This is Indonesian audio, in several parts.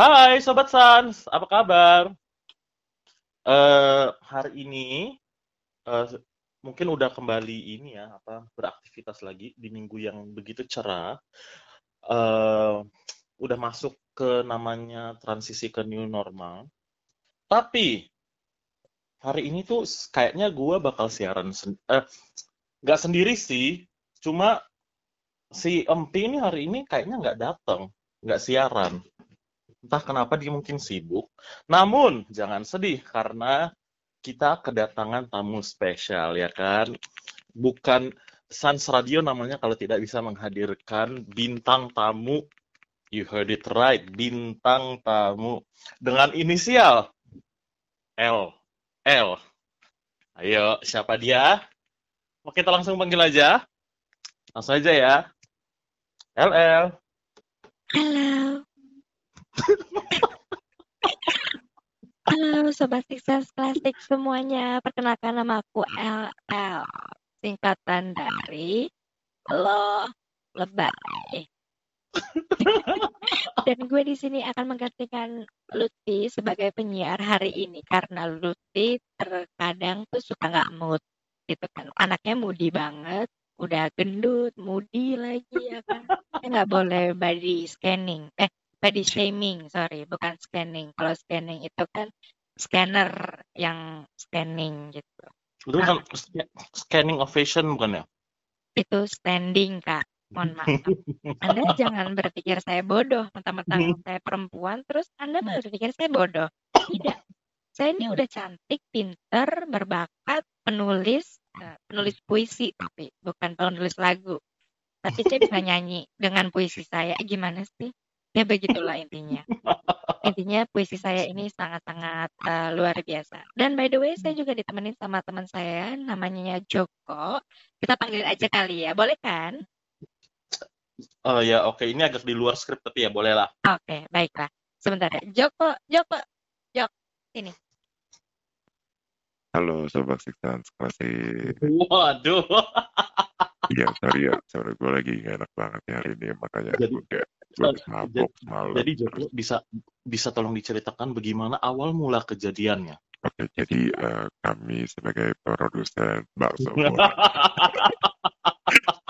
Hai Sobat Sans, apa kabar? Eh hari ini eh, mungkin udah kembali ini ya, apa beraktivitas lagi di minggu yang begitu cerah. Eh udah masuk ke namanya transisi ke new normal. Tapi hari ini tuh kayaknya gue bakal siaran sen eh nggak sendiri sih, cuma si Empi ini hari ini kayaknya nggak datang, nggak siaran. Entah kenapa dia mungkin sibuk. Namun, jangan sedih karena kita kedatangan tamu spesial ya kan. Bukan Sans Radio namanya kalau tidak bisa menghadirkan bintang tamu. You heard it right, bintang tamu dengan inisial L. L. Ayo, siapa dia? Oke, kita langsung panggil aja. Langsung aja ya. LL. Halo. Halo Sobat Sukses Klasik semuanya. Perkenalkan nama aku LL. Singkatan dari Lo Lebay. Dan gue di sini akan menggantikan Lutfi sebagai penyiar hari ini karena Lutfi terkadang tuh suka nggak mood gitu kan. Anaknya mudi banget, udah gendut, mudi lagi ya kan. Nggak boleh body scanning. Eh, body shaming, sorry, bukan scanning. Kalau scanning itu kan scanner yang scanning gitu. Itu kan scanning of fashion bukan ya? Itu standing, Kak. Mohon maaf. Anda jangan berpikir saya bodoh, mentang-mentang saya perempuan, terus Anda berpikir saya bodoh. Tidak. Saya ini udah cantik, pinter, berbakat, penulis, eh, penulis puisi, tapi bukan penulis lagu. Tapi saya bisa nyanyi dengan puisi saya. Gimana sih? Ya begitulah intinya. Intinya puisi saya ini sangat-sangat uh, luar biasa. Dan by the way, saya juga ditemenin sama teman saya, namanya Joko. Kita panggil aja kali ya, boleh kan? Oh ya, oke. Ini agak di luar skrip tapi ya boleh lah. Oke, baiklah. Sebentar ya. Joko, Joko, Jok, sini. Halo Sobat Sixtans Klasik. Waduh. Iya, sorry ya. Sorry, gue lagi gak enak banget ya hari ini. Makanya Jadi- gue kayak mabok malam. Jadi Joko bisa bisa tolong diceritakan bagaimana awal mula kejadiannya? Oke, jadi eh, kami sebagai produsen bakso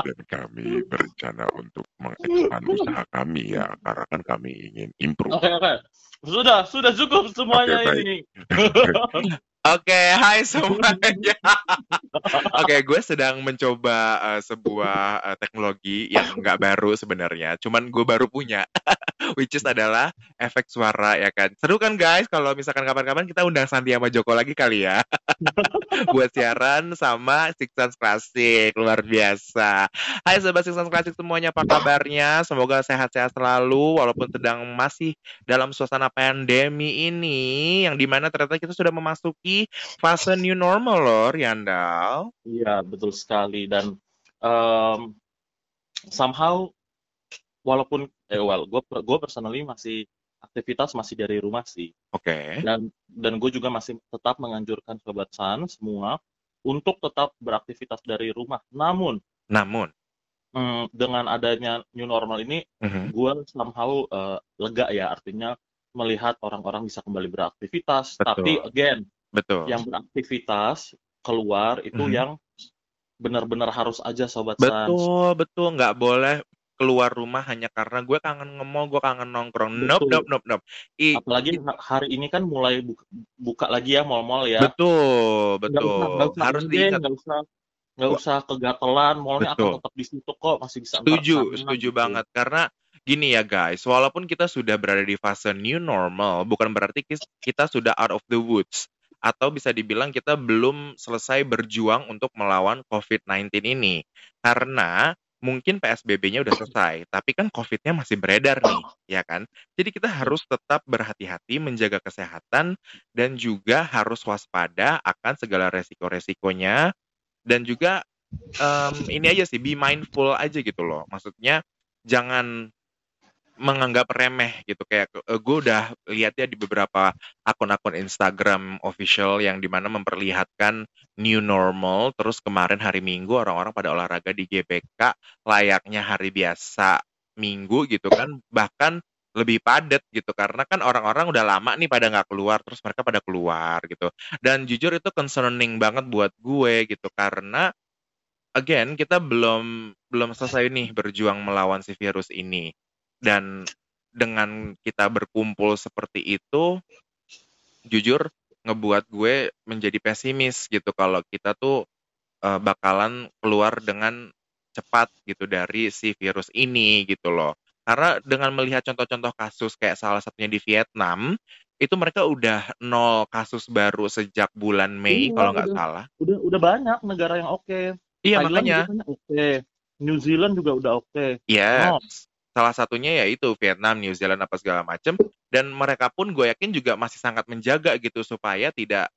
dan kami berencana untuk mengekspan usaha kami ya. Karena kan kami ingin improve. Oke, oke. Sudah, sudah cukup semuanya baik. ini. Oke, hai semuanya. Oke, gue sedang mencoba eh, sebuah eh, teknologi yang nggak baru sebenarnya, cuman gue baru punya, which is adalah efek suara ya kan. Seru kan guys, kalau misalkan kapan-kapan kita undang Santi sama Joko lagi kali ya, buat siaran sama Six Sense Classic, luar biasa. Hai sobat Six Sense Classic semuanya, apa kabarnya? Semoga sehat-sehat selalu, walaupun sedang masih dalam suasana pandemi ini, yang di mana ternyata kita sudah memasuki fase new normal loh, Riandal. Iya, betul sekali dan em, somehow walaupun eh well, gue gue personally masih aktivitas masih dari rumah sih Oke. dan dan gue juga masih tetap menganjurkan sobat San semua untuk tetap beraktivitas dari rumah. Namun Namun, mm, dengan adanya new normal ini mhm, gue somehow eh, lega ya artinya melihat orang-orang bisa kembali beraktivitas Betul. tapi again betul. yang beraktivitas keluar itu Mhm. yang benar-benar harus aja sobat Sans Betul, betul. Nggak boleh keluar rumah hanya karena gue kangen nge-mall, gue kangen nongkrong. Nope, Betul. nope, nope, nope. I, apalagi ha- hari ini kan mulai buka, buka lagi ya mall-mall ya betul, nggak usah betul. nggak usah Harus diingat. nggak usah nggak usah kegatelan mallnya akan Betul. tetap di situ kok masih bisa Setuju, setuju gitu banget. Karena gini ya guys, walaupun kita sudah berada di fase new normal, bukan berarti kita sudah out of the woods. Atau bisa dibilang kita belum selesai berjuang untuk melawan COVID-19 ini. Karena mungkin PSBB-nya udah selesai, tapi kan COVID-nya masih beredar nih, ya kan? Jadi kita harus tetap berhati-hati menjaga kesehatan dan juga harus waspada akan segala resiko-resikonya dan juga em, ini aja sih be mindful aja gitu loh maksudnya jangan menganggap remeh gitu kayak gue udah lihat ya di beberapa akun-akun Instagram official yang di mana memperlihatkan new normal terus kemarin hari Minggu orang-orang pada olahraga di GBK layaknya hari biasa Minggu gitu kan. Bahkan lebih padat gitu karena kan orang-orang udah lama nih pada nggak keluar terus mereka pada keluar gitu. Dan jujur itu concerning banget buat gue gitu karena again kita belum belum selesai nih berjuang melawan si virus ini dan dengan kita berkumpul seperti itu jujur ngebuat gue menjadi pesimis gitu kalau kita tuh uh, bakalan keluar dengan cepat gitu dari si virus ini gitu loh karena dengan melihat contoh-contoh kasus kayak salah satunya di Vietnam, itu mereka udah nol kasus baru sejak bulan Mei Iya, kalau nggak salah. Udah udah banyak negara yang oke. Iya Thailand makanya. banyak oke. New Zealand juga udah oke. Yes. Nol. Salah satunya yaitu Vietnam, New Zealand apa segala macam dan mereka pun gue yakin juga masih sangat menjaga gitu supaya tidak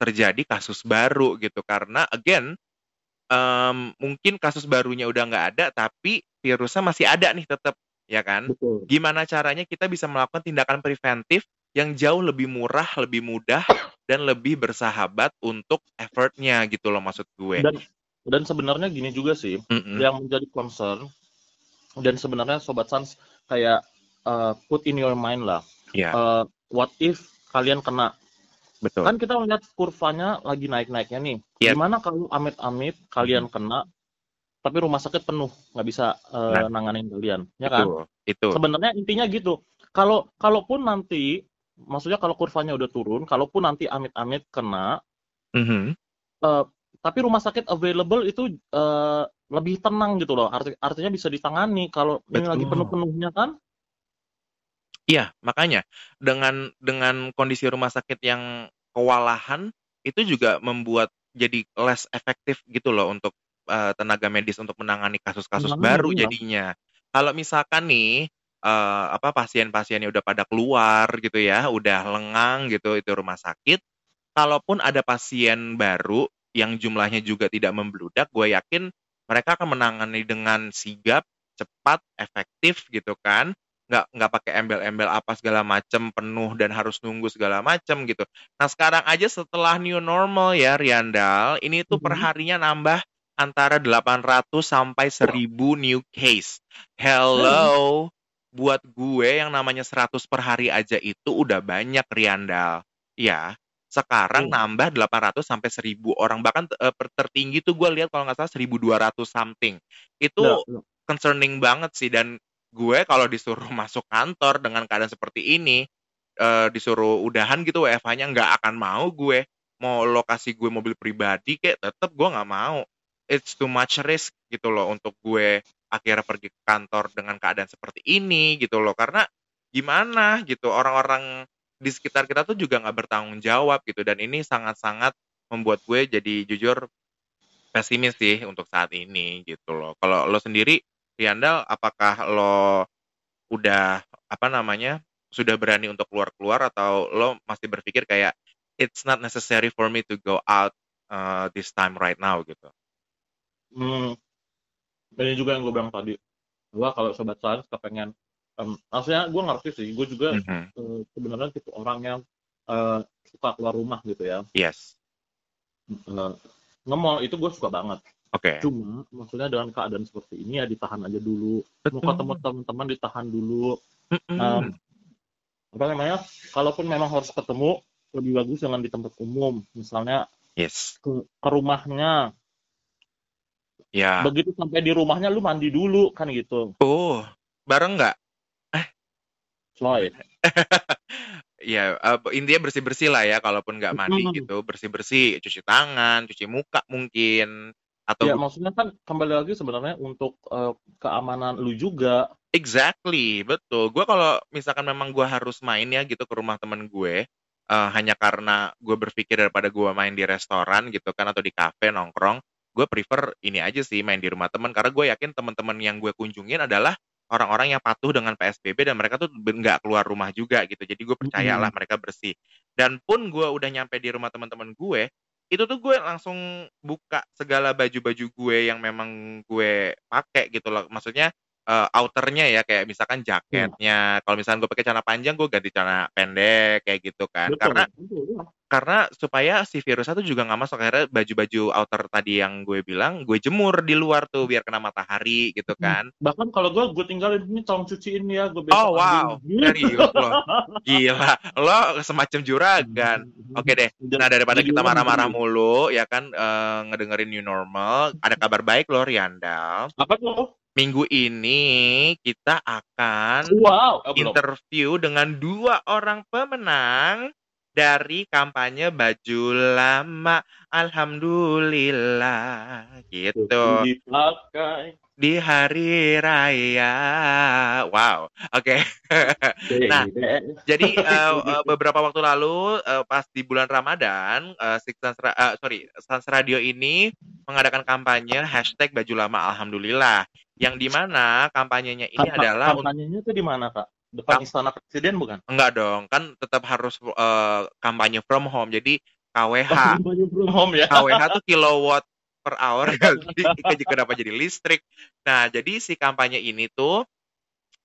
terjadi kasus baru gitu karena again em, mungkin kasus barunya udah nggak ada tapi virusnya masih ada nih tetap ya kan? Betul. Gimana caranya kita bisa melakukan tindakan preventif yang jauh lebih murah, lebih mudah dan lebih bersahabat untuk effortnya gitu loh maksud gue. Dan dan sebenarnya gini juga sih, Mm-mm. yang menjadi concern dan sebenarnya sobat Sans kayak uh, put in your mind lah. Ya, Uh, what if kalian kena? betul. Kan kita melihat kurvanya lagi naik-naiknya nih. Yep. Gimana kalau amit-amit kalian kena tapi rumah sakit penuh nggak bisa uh, Nah. nanganin kalian, ya kan? Betul. Itu. Sebenarnya intinya gitu. Kalau kalaupun nanti, maksudnya kalau kurvanya udah turun, kalaupun nanti amit-amit kena, Mhm. eh, tapi rumah sakit available itu eh, lebih tenang gitu loh. Arti, artinya bisa ditangani. Kalau ini lagi penuh-penuhnya kan, Iya, makanya dengan dengan kondisi rumah sakit yang kewalahan itu juga membuat jadi less efektif gitu loh untuk eh, tenaga medis untuk menangani kasus-kasus baru iya. jadinya. Kalau misalkan nih eh, apa pasien-pasiennya udah pada keluar gitu ya, udah lengang gitu itu rumah sakit, kalaupun ada pasien baru yang jumlahnya juga tidak membludak, gue yakin mereka akan menangani dengan sigap, cepat, efektif gitu kan nggak nggak pakai embel-embel apa segala macem penuh dan harus nunggu segala macem gitu. Nah sekarang aja setelah new normal ya Riandal, ini tuh Mhm. perharinya nambah antara 800 sampai 1000 new case. Hello, buat gue yang namanya 100 per hari aja itu udah banyak Riandal. Ya, sekarang Hmm. nambah 800 sampai 1000 orang bahkan per- tertinggi tuh gue lihat kalau nggak salah 1200 something. Itu Nggak, nggak. concerning banget sih dan gue kalau disuruh masuk kantor dengan keadaan seperti ini eh, disuruh udahan gitu WFH-nya nggak akan mau gue mau lokasi gue mobil pribadi kayak tetep gue nggak mau it's too much risk gitu loh untuk gue akhirnya pergi ke kantor dengan keadaan seperti ini gitu loh karena gimana gitu orang-orang di sekitar kita tuh juga nggak bertanggung jawab gitu dan ini sangat-sangat membuat gue jadi jujur pesimis sih untuk saat ini gitu loh kalau lo sendiri Riandal, apakah lo udah apa namanya sudah berani untuk keluar-keluar atau lo masih berpikir kayak it's not necessary for me to go out uh, this time right now gitu? Hmm, ini juga yang gue bilang tadi. Gue kalau sobat sains kepengen, em, maksudnya gue ngerti sih. Gue juga Mhm. eh, sebenarnya tipe orang yang eh, suka keluar rumah gitu ya. Yes, Eh, nge-mall itu gue suka banget. oke. Cuma maksudnya dengan keadaan seperti ini ya ditahan aja dulu. Mau ketemu teman-teman ditahan dulu. Em, apa namanya? Kalaupun memang harus ketemu, lebih bagus jangan di tempat umum. Misalnya Yes, ke, ke rumahnya. ya. Begitu sampai di rumahnya lu mandi dulu kan gitu. Oh, bareng nggak? Sloy. Ya, eh, intinya bersih-bersih lah ya, kalaupun nggak mandi gitu, bersih-bersih, cuci tangan, cuci muka mungkin, atau Ya maksudnya kan kembali lagi sebenarnya untuk eh, keamanan lu juga. Exactly, betul. Gue kalau misalkan memang gue harus main ya gitu ke rumah temen gue, eh, hanya karena gue berpikir daripada gue main di restoran gitu kan atau di kafe nongkrong, gue prefer ini aja sih main di rumah temen karena gue yakin teman-teman yang gue kunjungin adalah orang-orang yang patuh dengan PSBB dan mereka tuh nggak keluar rumah juga gitu. Jadi gue percayalah mereka bersih. Dan pun gue udah nyampe di rumah teman-teman gue, itu tuh gue langsung buka segala baju-baju gue yang memang gue pakai gitu loh. Maksudnya eh, outernya ya kayak misalkan jaketnya. Kalau misalkan gue pakai celana panjang, gue ganti celana pendek kayak gitu kan. Betul. Karena betul, ya. Karena supaya si virusnya tuh juga nggak masuk akhirnya baju-baju outer tadi yang gue bilang gue jemur di luar tuh biar kena matahari gitu kan. Bahkan kalau gue, gue tinggalin ini tolong cuciin ya, gue oh wow. Serius lo. Gila. Lo semacam juragan. Oke deh. Nah daripada kita marah-marah mulu ya kan eh, ngedengerin new normal ada kabar baik loh Rianda Apa tuh? minggu ini kita akan Wow, interview dengan dua orang pemenang dari kampanye baju lama alhamdulillah gitu Dipakai. di hari raya wow oke Nah, Dede. jadi eh, beberapa waktu lalu eh, pas di bulan Ramadan Six Sans Ra- eh, sorry Sans Radio ini mengadakan kampanye hashtag baju lama alhamdulillah yang di mana kampanyenya ini Kampa- adalah kampanyenya tuh di mana, Kak? Depan istana presiden bukan? enggak dong kan tetap harus eh, kampanye from home jadi KWH Kampanye from home ya. KWH tuh kilowatt per hour jadi kenapa jadi listrik nah jadi si kampanye ini tuh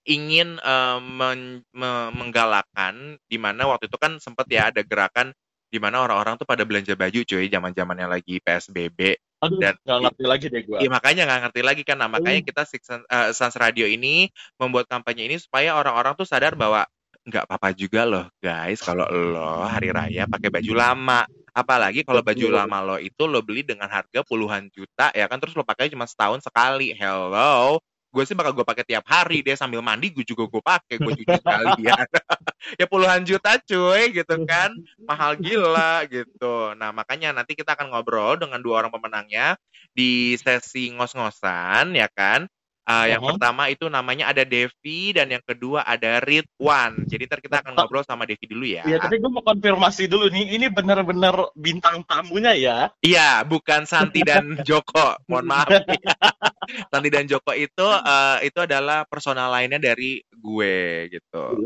ingin eh, men- me- menggalakkan di mana waktu itu kan sempat ya ada gerakan di mana orang-orang tuh pada belanja baju cuy zaman-zamannya lagi PSBB Aduh, Dan- nggak ngerti lagi deh gue. Iya makanya nggak ngerti lagi kan, nah makanya kita Six Sense- eh, Sans Radio ini membuat kampanye ini supaya orang-orang tuh sadar bahwa nggak apa-apa juga loh guys kalau lo hari raya pakai baju lama. Apalagi kalau baju lama lo itu lo beli dengan harga puluhan juta ya kan, terus lo pakai cuma setahun sekali. Hello, gue sih bakal gue pakai tiap hari deh sambil mandi gue juga gue pakai gue cuci sekalian. ya puluhan juta cuy gitu kan mahal gila gitu. Nah, makanya nanti kita akan ngobrol dengan dua orang pemenangnya di sesi ngos-ngosan ya kan. Uh, yang Uh-huh. pertama itu namanya ada Devi dan yang kedua ada Ridwan. Jadi ntar kita akan ngobrol sama Devi dulu ya. Iya, tapi gue mau konfirmasi dulu nih, ini benar-benar bintang tamunya ya. Iya, bukan Santi dan Joko. Mohon maaf. Santi dan Joko itu uh, itu adalah personal lainnya dari gue gitu.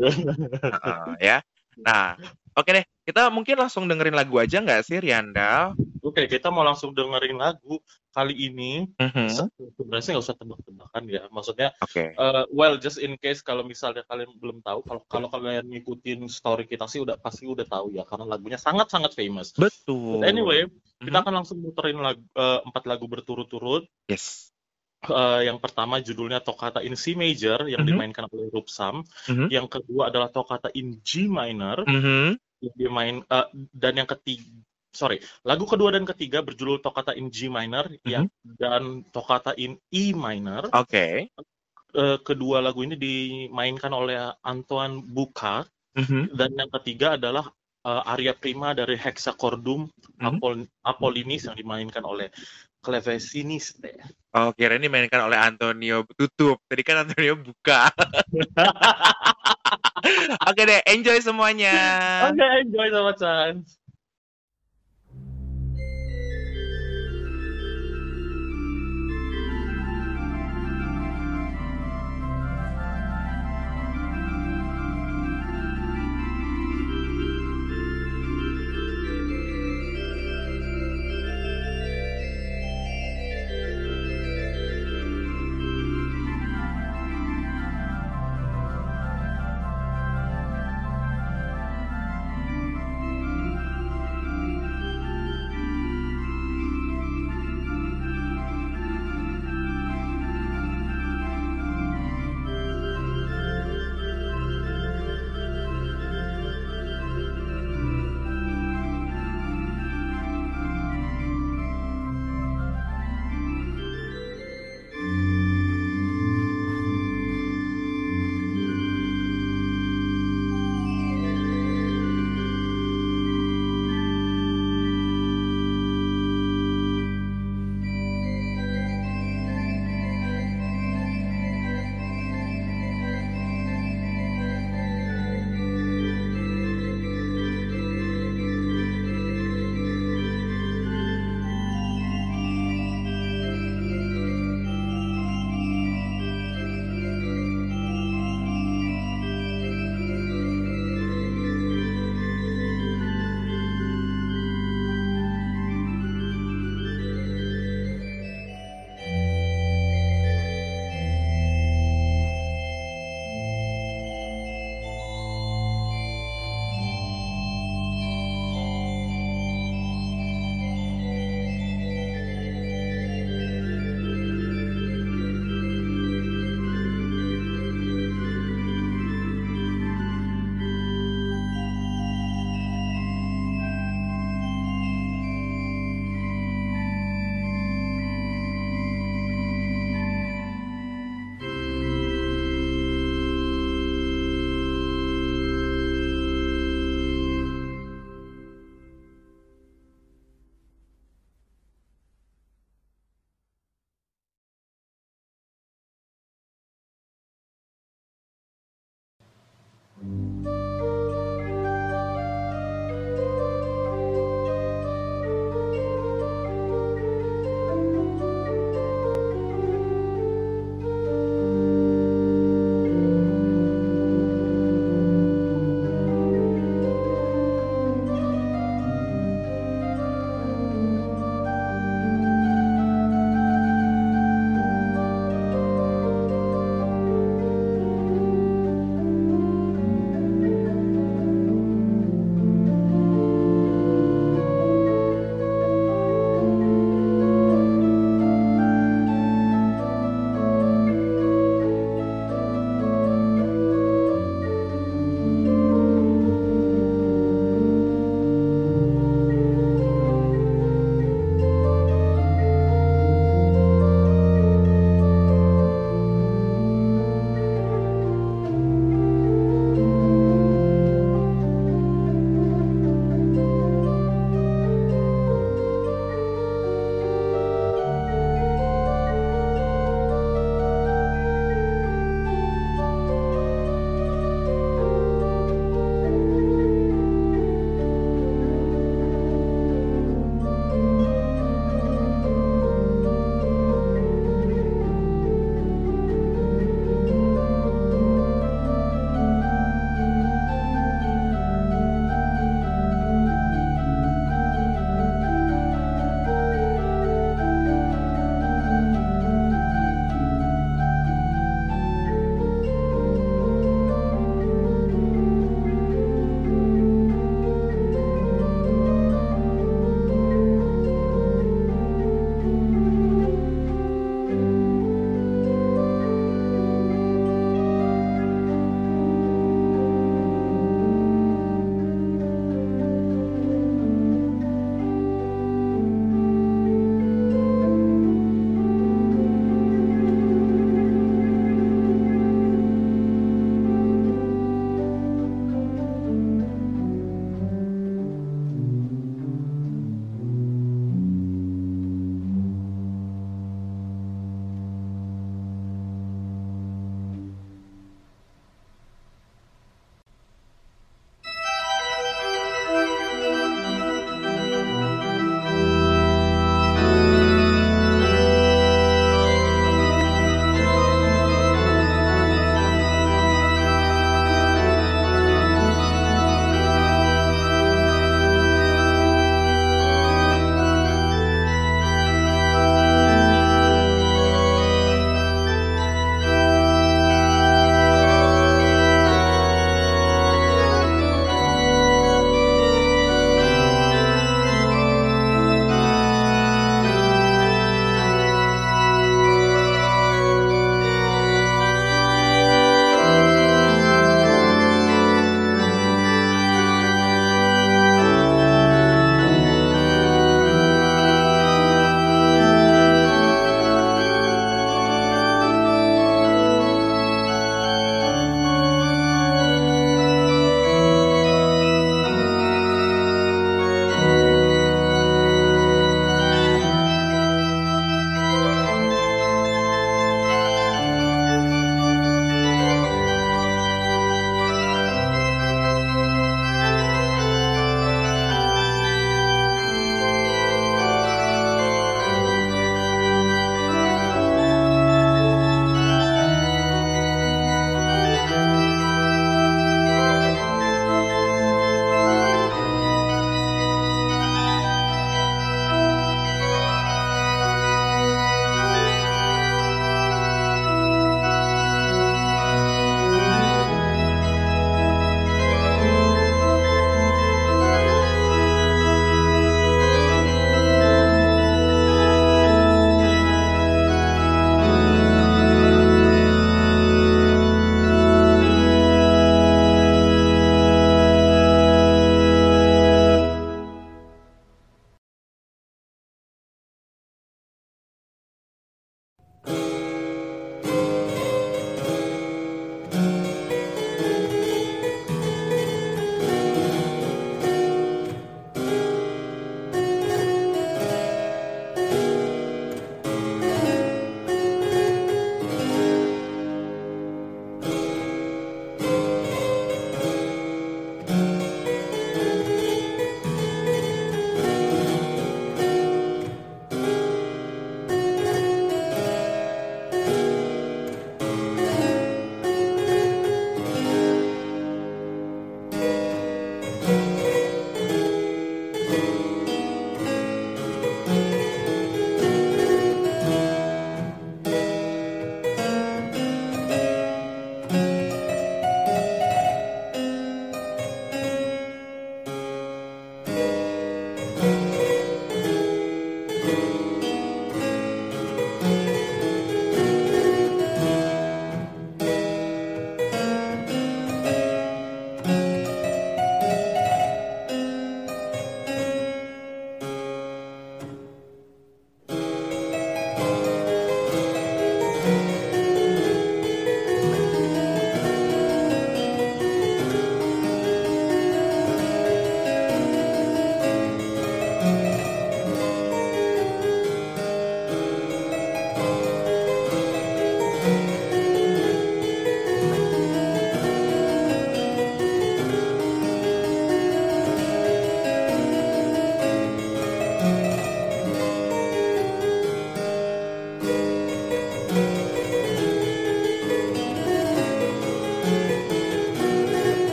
Uh, ya. Nah, oke deh. Kita mungkin langsung dengerin lagu aja nggak sih, Rianda? Oke, kita mau langsung dengerin lagu kali ini. Mhm. Se- Sebenarnya nggak usah tebak-tebakan ya. Maksudnya, Oke. eh, well, just in case kalau misalnya kalian belum tahu, kalau kalau kalian ngikutin story kita sih udah pasti udah tahu ya, karena lagunya sangat-sangat famous. Betul. But anyway, kita Mhm. akan langsung muterin lagu, eh, empat lagu berturut-turut. Yes. Eh, yang pertama judulnya Toccata in C major yang Mhm. dimainkan oleh Rupsam. Mhm. Yang kedua adalah Toccata in G minor Mhm. yang dimain eh, dan yang ketiga sorry lagu kedua dan ketiga berjudul Toccata in G minor yang dan Toccata in E minor. Oke. Eh, kedua lagu ini dimainkan oleh Antoine Buka Mhm. dan yang ketiga adalah eh, aria prima dari Hexachordum Mhm. Apol Apollinis yang dimainkan oleh Claveciniste. Oh, kira ini dimainkan oleh Antonio tutup. Tadi kan Antonio buka. Oke deh, enjoy semuanya. Oke, enjoy sama Chance.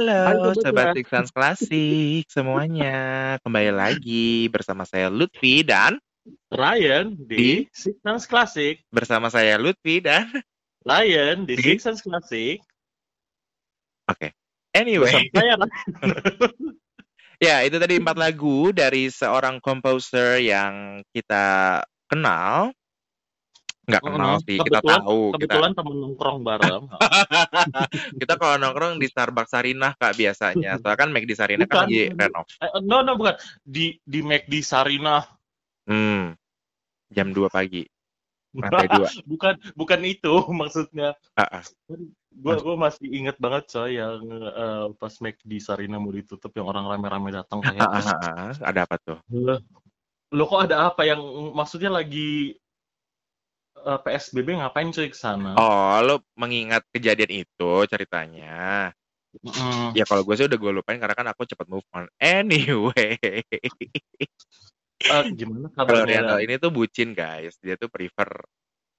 Halo, Halo, Sobat. Six Sense Klasik semuanya. Kembali lagi bersama saya Lutfi dan Ryan di Six Sense Classic. bersama saya Lutfi dan Ryan di Di? Six Sense Classic. anyway. Bersama saya. Ya, itu tadi empat lagu dari seorang komposer yang kita kenal. Nggak kenal sih, kita Kebetulan- tahu. Kita, Kebetulan temen nongkrong bareng. kita kalau nongkrong di Starbucks Sarinah, Kak, biasanya. Soalnya kan McD Sarinah kan Bukan. lagi renov. Eh, no, no, bukan. Di di McD Sarinah. Hmm, jam 2 pagi. Lantai dua. bukan bukan itu maksudnya. Ah, ah. Gue gue masih inget banget coy yang eh, pas McD Sarinah mau ditutup yang orang rame-rame datang kayak. Ada apa tuh? lo kok ada apa yang maksudnya lagi eh, PSBB ngapain cuy ke sana? Oh, lo mengingat kejadian itu ceritanya. Mm. Ya kalau gue sih udah gue lupain karena kan aku cepet move on. Anyway. Eh, gimana Kalau? Rianto ini tuh bucin guys. Dia tuh prefer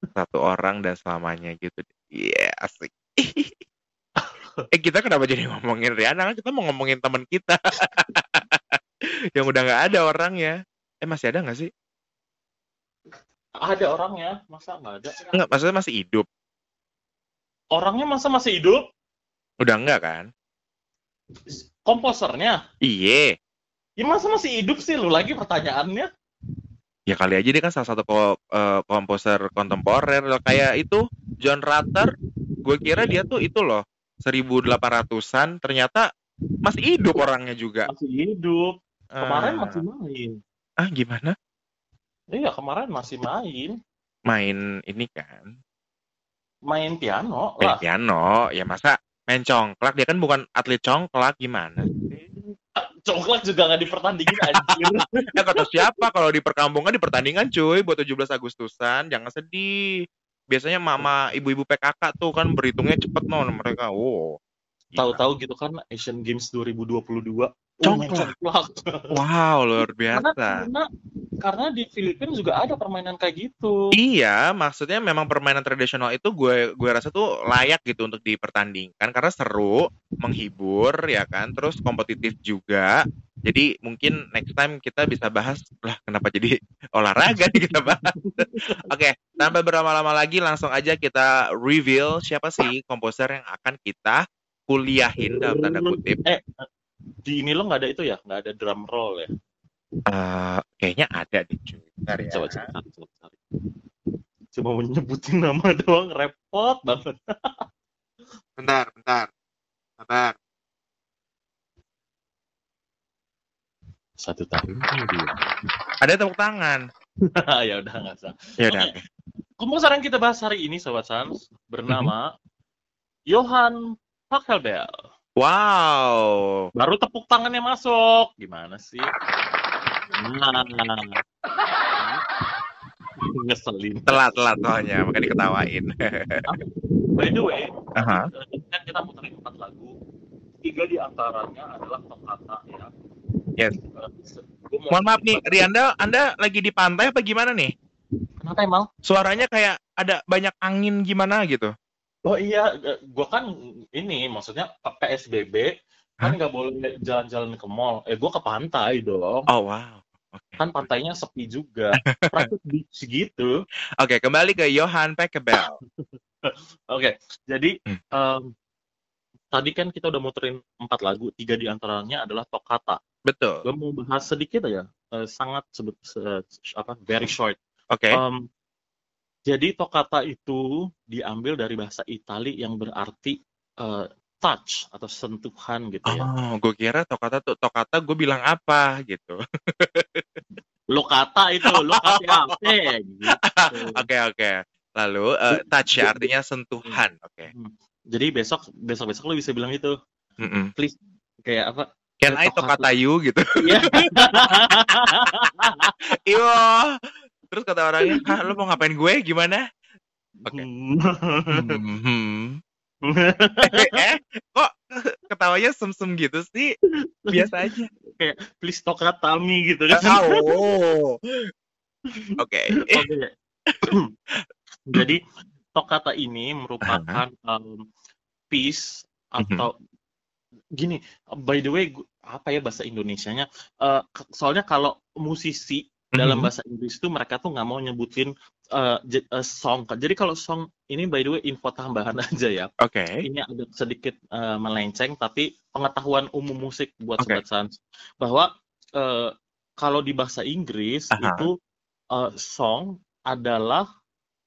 satu orang dan selamanya gitu. Iya asik. eh kita kenapa jadi ngomongin Riana kan kita mau ngomongin teman kita. yang udah nggak ada orangnya. Eh masih ada nggak sih? Ada orangnya, masa nggak ada? Enggak, maksudnya masih hidup. Orangnya masa masih hidup? Udah enggak kan? Komposernya? Iye. Ya masa masih hidup sih lu lagi pertanyaannya? Ya kali aja dia kan salah satu ko- eh, komposer kontemporer kayak itu John Rutter. Gue kira dia tuh itu loh 1800-an ternyata masih hidup orangnya juga. Masih hidup. Kemarin Eh, masih main. ah gimana? Iya kemarin masih main. Main ini kan Main piano main lah. piano ya masa main congklak dia kan bukan atlet congklak gimana? Congklak juga nggak dipertandingin anjir. Ya kata siapa kalau di perkampungan di pertandingan cuy buat 17 Agustusan jangan sedih. Biasanya mama ibu-ibu PKK tuh kan berhitungnya cepet non mereka. Oh. Tahu-tahu gitu kan Asian Games 2022. Oh, main Congklak. congklak. Wow, luar biasa. karena karena di Filipina juga ada permainan kayak gitu. Iya, maksudnya memang permainan tradisional itu gue gue rasa tuh layak gitu untuk dipertandingkan karena seru, menghibur ya kan, terus kompetitif juga. Jadi mungkin next time kita bisa bahas lah kenapa jadi olahraga nih kita bahas. Oke, tanpa berlama-lama lagi langsung aja kita reveal siapa sih komposer yang akan kita kuliahin dalam tanda kutip. Eh, di ini lo nggak ada itu ya? Nggak ada drum roll ya? Eh, kayaknya ada deh cuy. Bentar ya. Coba coba cari, coba cari. Cuma menyebutin nama doang repot banget. Bentar, bentar. Bentar. Satu tahun kemudian. Ada tepuk tangan. ya udah nggak usah. Ya udah. Komposer yang kita bahas hari ini, Sobat Sans, bernama Johann Pachelbel. Wow. Baru tepuk tangannya masuk. Gimana sih? Nah. Ngeselin. Telat, telat soalnya, makanya diketawain. By the way, Aha. eh, kan kita muterin empat lagu. Tiga di antaranya adalah toccata ya. Yes. Eh, Mohon maaf nih, Rianda, Anda lagi di pantai apa gimana nih? Kenapa emang? Suaranya kayak ada banyak angin gimana gitu. Oh iya, eh, gua kan ini maksudnya PSBB kan nggak boleh jalan-jalan ke mall. Eh, gua ke pantai dong. Oh, wow. Oke. Kan pantainya sepi juga. Private beach gitu. Oke, kembali ke Johan Pekebel. Oke, jadi Hmm. em, tadi kan kita udah muterin empat lagu, tiga di antaranya adalah toccata. Betul. Gue mau bahas sedikit aja, eh, sangat sebut se- apa very short. Oke. Em, jadi toccata itu diambil dari bahasa Itali yang berarti eh, touch atau sentuhan gitu ya. Oh, gue kira tokata tuh tokata gue bilang apa gitu. Lo kata itu, lo kata apa? Gitu. Oke, oke. Lalu eh, touch ya artinya sentuhan. Oke. Jadi besok besok besok lo bisa bilang itu Mm-mm. kayak apa? Can I tokata you gitu? Iya. Iyo. Terus kata orangnya, "Hah, lu mau ngapain gue? Gimana?" Oke. Hmm. Eh, kok ketawanya sem-sem gitu sih? Biasa aja. Please tokata me gitu kan. Oh. Oke. Oke. Jadi toccata ini merupakan um, piece atau gini, by the way, apa ya bahasa Indonesianya? Eh, ke- soalnya kalau musisi dalam Mhm. bahasa Inggris itu mereka tuh nggak mau nyebutin je- eh, song. Jadi kalau song ini by the way info tambahan aja ya. Oke. Ini ada sedikit eh, melenceng, tapi pengetahuan umum musik buat Oke. Sobat Sans bahwa eh, kalau di bahasa Inggris Aha. itu eh, song adalah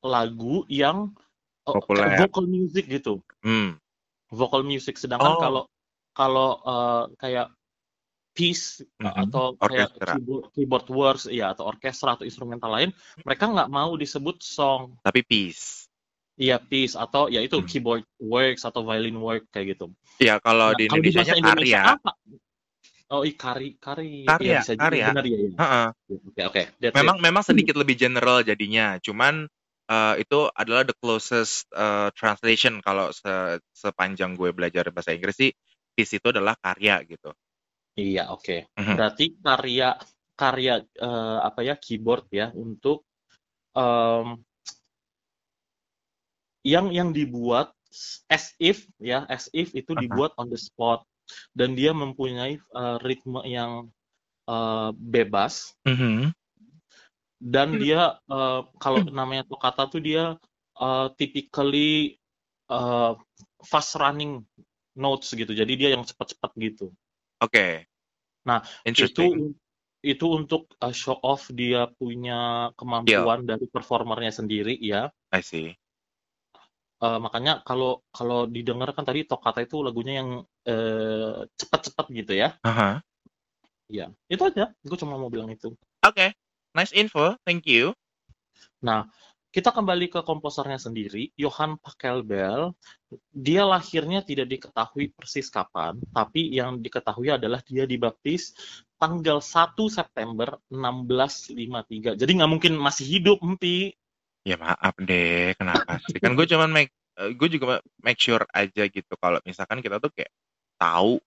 lagu yang Populer. kayak vocal music gitu Hmm. vocal music sedangkan Oh. kalau kalau eh, kayak piece Mhm. atau kayak Orkestra. keyboard keyboard works ya atau orkestra atau instrumental lain mereka nggak mau disebut song Tapi peace. iya piece atau ya itu Hmm. keyboard works atau violin work kayak gitu Ya kalau nah di kalau di Indonesia Indonesia karya. apa oh i kari kari ya Karya, bisa juga karya. benar ya ya Heeh. oke oke that's it Memang memang sedikit lebih general jadinya. Cuman eh, itu adalah the closest eh, translation kalau se- sepanjang gue belajar bahasa Inggris sih piece itu adalah karya gitu. Iya oke Mhm. berarti karya karya eh, apa ya keyboard ya untuk em, yang yang dibuat as if ya as if itu Aha. dibuat on the spot dan dia mempunyai uh, ritme yang uh, bebas Mhm. dan dia uh, kalau namanya toccata tuh dia uh, typically uh, fast running notes gitu jadi dia yang cepat-cepat gitu Oke. nah Interesting. itu itu untuk uh, show off dia punya Skill. kemampuan dari performernya sendiri ya I see. Eh, makanya kalau kalau didengar kan tadi Toccata itu lagunya yang eh, cepat-cepat gitu ya. Aha. Iya, itu aja. Gue cuma mau bilang itu. Oke. Nice info. Thank you. Nah, kita kembali ke komposernya sendiri, Johann Pachelbel. Dia lahirnya tidak diketahui persis kapan, tapi yang diketahui adalah dia dibaptis tanggal 1 September 1653. Jadi nggak mungkin masih hidup, Empi. Ya maaf deh, kenapa sih? Kan gue cuman make, eh, gue juga make sure aja gitu kalau misalkan kita tuh kayak tahu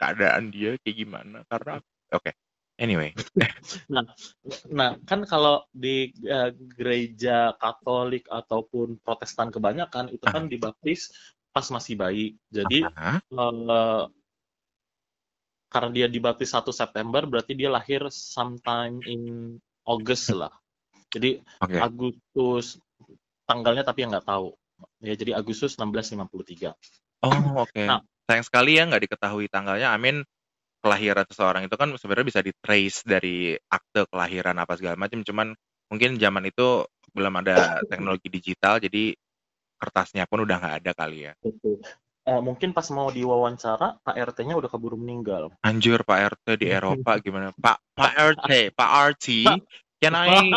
keadaan dia kayak gimana. Karena, oke. Anyway. Nah, nah kan kalau di eh, gereja Katolik ataupun Protestan kebanyakan itu kan dibaptis pas masih bayi. Jadi Aha. eh, karena dia dibaptis 1 September berarti dia lahir sometime in August lah. Jadi Oke. Agustus tanggalnya tapi yang nggak tahu. Ya jadi Agustus 1653. Oh, oke. Nah. Sayang sekali ya nggak diketahui tanggalnya. Amin kelahiran seseorang itu kan sebenarnya bisa di trace dari akte kelahiran apa segala macam. Cuman mungkin zaman itu belum ada teknologi digital, jadi kertasnya pun udah nggak ada kali ya. Betul. Eh, mungkin pas mau diwawancara Pak RT-nya udah keburu meninggal. Anjir Pak RT di Eropa gimana? Pak Pak RT, Pak RT, can I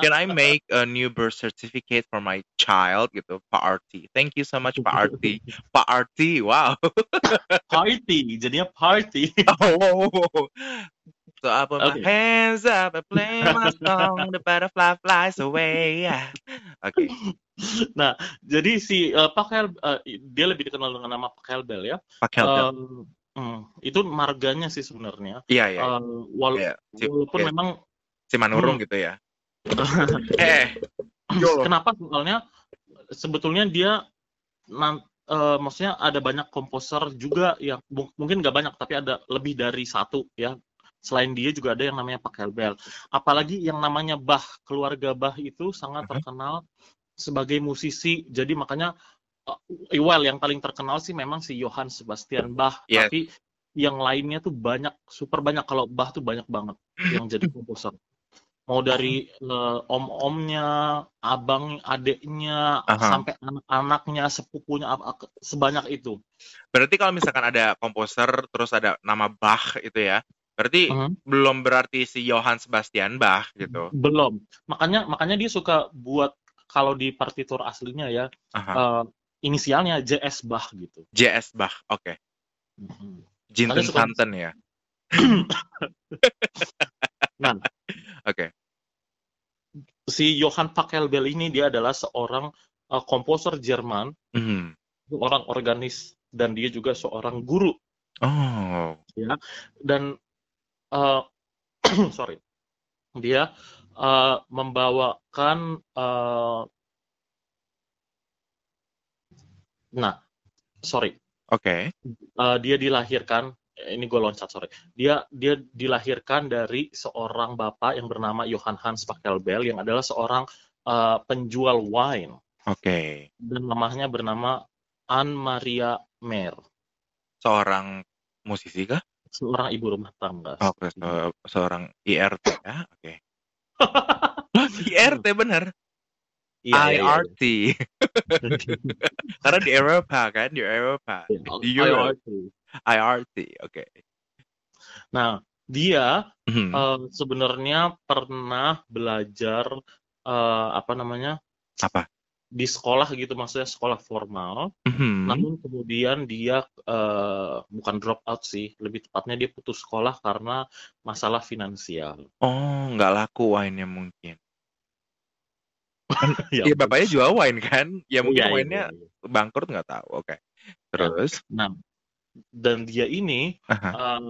can I make a new birth certificate for my child gitu? Pak RT. Thank you so much Pak RT. Pak RT, wow. Party, jadinya party. Oh. So I put my Okay. hands up, I play my song, the butterfly flies away. Yeah. Oke. Nah, jadi si eh, Pak Kel, eh, dia lebih dikenal dengan nama Pak Kelbel ya. Pak Kelvin. Eh, hmm, itu marganya sih sebenarnya. Iya, iya. Eh, wal- Iya, si- walaupun iya. memang Si Manurung hmm. gitu ya. Eh, Yolo. kenapa soalnya sebetulnya dia nan- eh, maksudnya ada banyak komposer juga yang mung- mungkin nggak banyak tapi ada lebih dari satu ya. Selain dia juga ada yang namanya Pak Kelbel. Apalagi yang namanya Bach, keluarga Bach itu sangat Mhm. terkenal sebagai musisi. Jadi makanya eh, well yang paling terkenal sih memang si Johann Sebastian Bach, Yes. tapi yang lainnya tuh banyak, super banyak. Kalau Bach tuh banyak banget yang jadi komposer. Mau dari eh, om-omnya, abang, adeknya, Aha. sampai anak-anaknya, sepupunya, sebanyak itu. Berarti kalau misalkan ada komposer terus ada nama Bach itu ya. Berarti Mhm. belum berarti si Johann Sebastian Bach gitu. Belum. Makanya makanya dia suka buat kalau di partitur aslinya ya Aha. eh, inisialnya JS Bach gitu. JS Bach. Oke. Mhm. Jinten Makanya suka- santen ya. Nah, Oke. si Johann Pachelbel ini dia adalah seorang eh, komposer Jerman, Mhm. seorang organis dan dia juga seorang guru Oh. ya. Dan eh, sorry, dia eh, membawakan eh, nah, sorry, Oke. Eh, dia dilahirkan ini gue loncat sorry dia dia dilahirkan dari seorang bapak yang bernama Johann Hans Pachelbel yang adalah seorang eh, penjual wine Oke. dan mamahnya bernama Anne Maria Mer Seorang musisi kah? seorang ibu rumah tangga Oke, se- seorang IRT ya. Oke. Loh, IRT bener. Iya, iya, iya. IRT. Karena di Eropa kan, di Eropa. Di Europe. IRT. IRT. Oke. Nah, dia Mhm. eh, sebenarnya pernah belajar eh, apa namanya Apa? di sekolah gitu, maksudnya sekolah formal. Mhm. Namun kemudian dia eh, bukan drop out sih, lebih tepatnya dia putus sekolah karena masalah finansial. Oh, nggak laku wine-nya mungkin. Ya Iya, ampun. bapaknya jual wine kan? Ya mungkin Iya, iya, wine-nya iya. bangkrut nggak tahu. Oke. Terus? Nah, dan dia ini eh,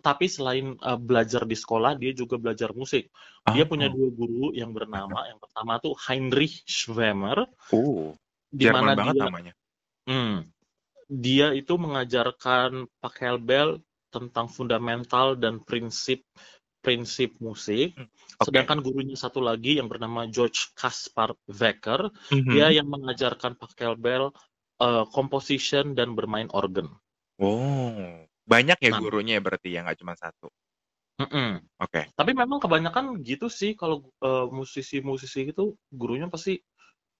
tapi selain eh, belajar di sekolah, dia juga belajar musik. Dia punya Oh. dua guru yang bernama, yang pertama tuh Heinrich Schwemmer, Oh, di mana banget dia namanya. Hmm. Dia itu mengajarkan Pachelbel tentang fundamental dan prinsip prinsip musik. Hmm, Oke. Sedangkan gurunya satu lagi yang bernama George Kaspar Wecker, Mhm. dia yang mengajarkan Pachelbel eh, composition dan bermain organ. Oh, banyak ya Nah. gurunya ya berarti ya nggak cuma satu. Mm-mm. Oke. Tapi memang kebanyakan gitu sih kalau eh, musisi-musisi itu gurunya pasti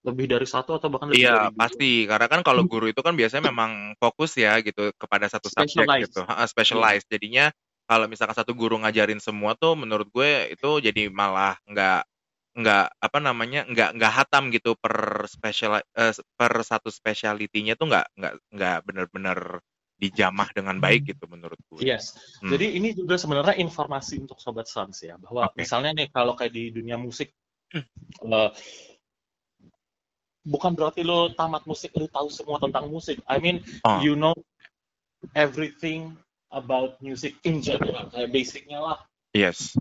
lebih dari satu atau bahkan lebih Iya, dari dua. pasti. Karena kan kalau guru itu kan biasanya memang fokus ya gitu kepada satu subjek gitu. Ha, specialized. Jadinya kalau misalkan satu guru ngajarin semua tuh menurut gue itu jadi malah nggak nggak apa namanya nggak nggak hatam gitu per special eh, per satu speciality-nya tuh nggak nggak nggak benar-benar dijamah dengan baik gitu menurut gue. Yes. Hmm. Jadi ini juga sebenarnya informasi untuk sobat Sans ya bahwa Oke. misalnya nih kalau kayak di dunia musik eh, bukan berarti lo tamat musik lo tahu semua tentang musik. I mean Oh. you know everything about music in general kayak basicnya lah. Yes.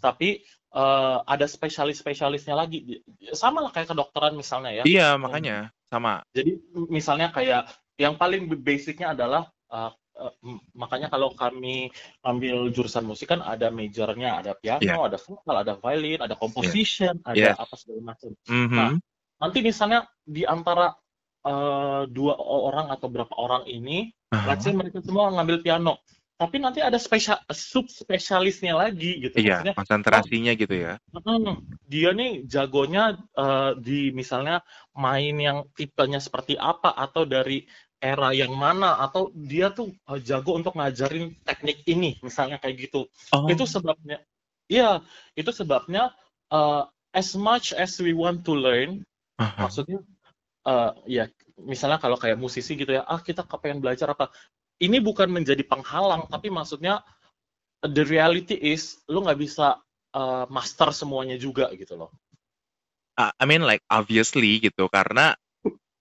Tapi eh, ada spesialis-spesialisnya lagi. Sama lah kayak kedokteran misalnya ya. Iya, makanya sama. Jadi misalnya kayak yang paling basicnya adalah uh, uh, makanya kalau kami ambil jurusan musik kan ada majornya, ada piano, Iya. ada vokal, ada violin, ada composition, Yes. ada apa segala macam. Mhm. Nah, nanti misalnya di antara uh, dua orang atau berapa orang ini, Aha. let's say mereka semua ngambil piano, tapi nanti ada spesial sub spesialisnya lagi gitu. Iya, Maksudnya konsentrasinya gitu ya. Hmm, dia nih jagonya eh, di misalnya main yang tipenya seperti apa atau dari era yang mana atau dia tuh eh, jago untuk ngajarin teknik ini misalnya kayak gitu. Oh. Itu sebabnya. Iya, itu sebabnya eh, as much as we want to learn, Aha. maksudnya eh, ya misalnya kalau kayak musisi gitu ya, ah kita kepengen belajar apa. Ini bukan menjadi penghalang, tapi maksudnya the reality is lu nggak bisa uh, master semuanya juga gitu loh. Uh, I mean like obviously gitu karena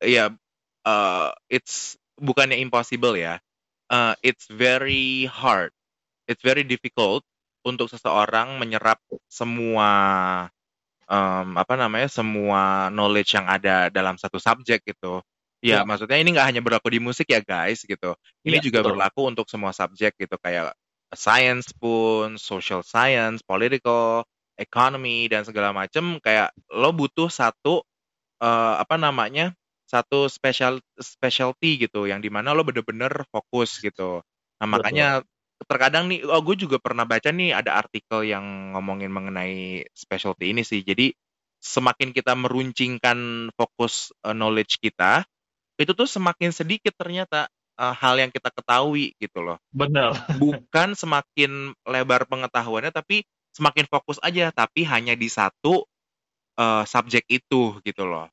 ya uh, it's bukannya impossible ya. Uh, it's very hard. It's very difficult untuk seseorang menyerap semua um, apa namanya semua knowledge yang ada dalam satu subjek gitu. Ya, Ya. maksudnya ini nggak hanya berlaku di musik ya guys gitu. Ini Iya, juga betul. berlaku untuk semua subjek gitu kayak science pun, social science, political, economy dan segala macem kayak lo butuh satu eh, apa namanya satu special specialty gitu yang di mana lo bener-bener fokus gitu. Nah makanya terkadang nih, oh gue juga pernah baca nih ada artikel yang ngomongin mengenai specialty ini sih. Jadi semakin kita meruncingkan fokus eh, knowledge kita, itu tuh semakin sedikit ternyata eh, hal yang kita ketahui gitu loh Benar. bukan semakin lebar pengetahuannya tapi semakin fokus aja tapi hanya di satu eh, subjek itu gitu loh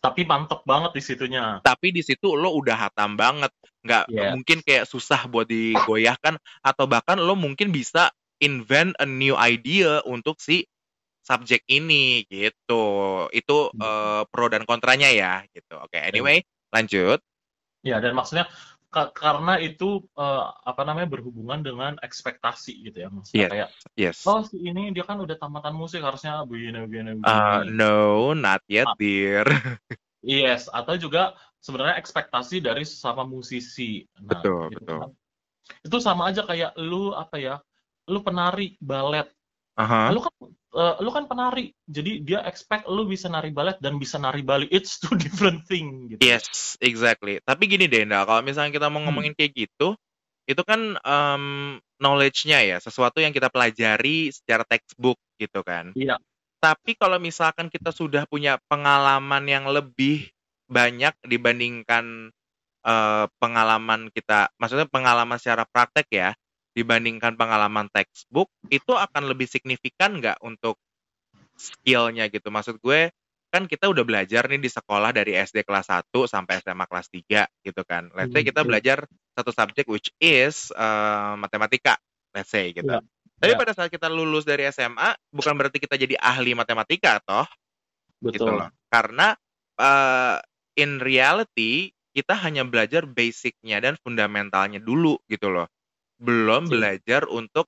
Tapi mantep banget di situnya. tapi di situ lo udah hatam banget nggak Yes. mungkin kayak susah buat digoyahkan atau bahkan lo mungkin bisa invent a new idea untuk si subjek ini gitu itu Hmm. eh, pro dan kontranya ya gitu oke anyway lanjut Ya dan maksudnya karena itu eh, apa namanya berhubungan dengan ekspektasi gitu ya. Maksudnya Yes. kayak yes oh si ini dia kan udah tamatan musik harusnya begini begini begini. Uh, no not yet Ah. dear Yes, atau juga sebenarnya ekspektasi dari sesama musisi. Nah, Betul, gitu betul. kan. Itu sama aja kayak lu apa ya? Lu penari balet. Aha. Lu kan eh, lu kan penari. Jadi dia expect lu bisa nari balet dan bisa nari Bali. It's two different thing gitu. Yes, exactly. Tapi gini deh, kalau misalnya kita mau Hmm. ngomongin kayak gitu, itu kan em, knowledge-nya ya, sesuatu yang kita pelajari secara textbook gitu kan. Iya. Tapi kalau misalkan kita sudah punya pengalaman yang lebih banyak dibandingkan eh, pengalaman kita, maksudnya pengalaman secara praktek ya, dibandingkan pengalaman textbook, itu akan lebih signifikan nggak untuk skillnya gitu? Maksud gue, kan kita udah belajar nih di sekolah dari SD kelas 1 sampai SMA kelas 3 gitu kan. Let's say Hmm, kita belajar satu subjek which is eh, matematika, let's say gitu. Iya. Tapi Iya. pada saat kita lulus dari SMA, bukan berarti kita jadi ahli matematika toh, gitu Betul. loh. Karena eh, in reality kita hanya belajar basicnya dan fundamentalnya dulu gitu loh. Belum Iya. belajar untuk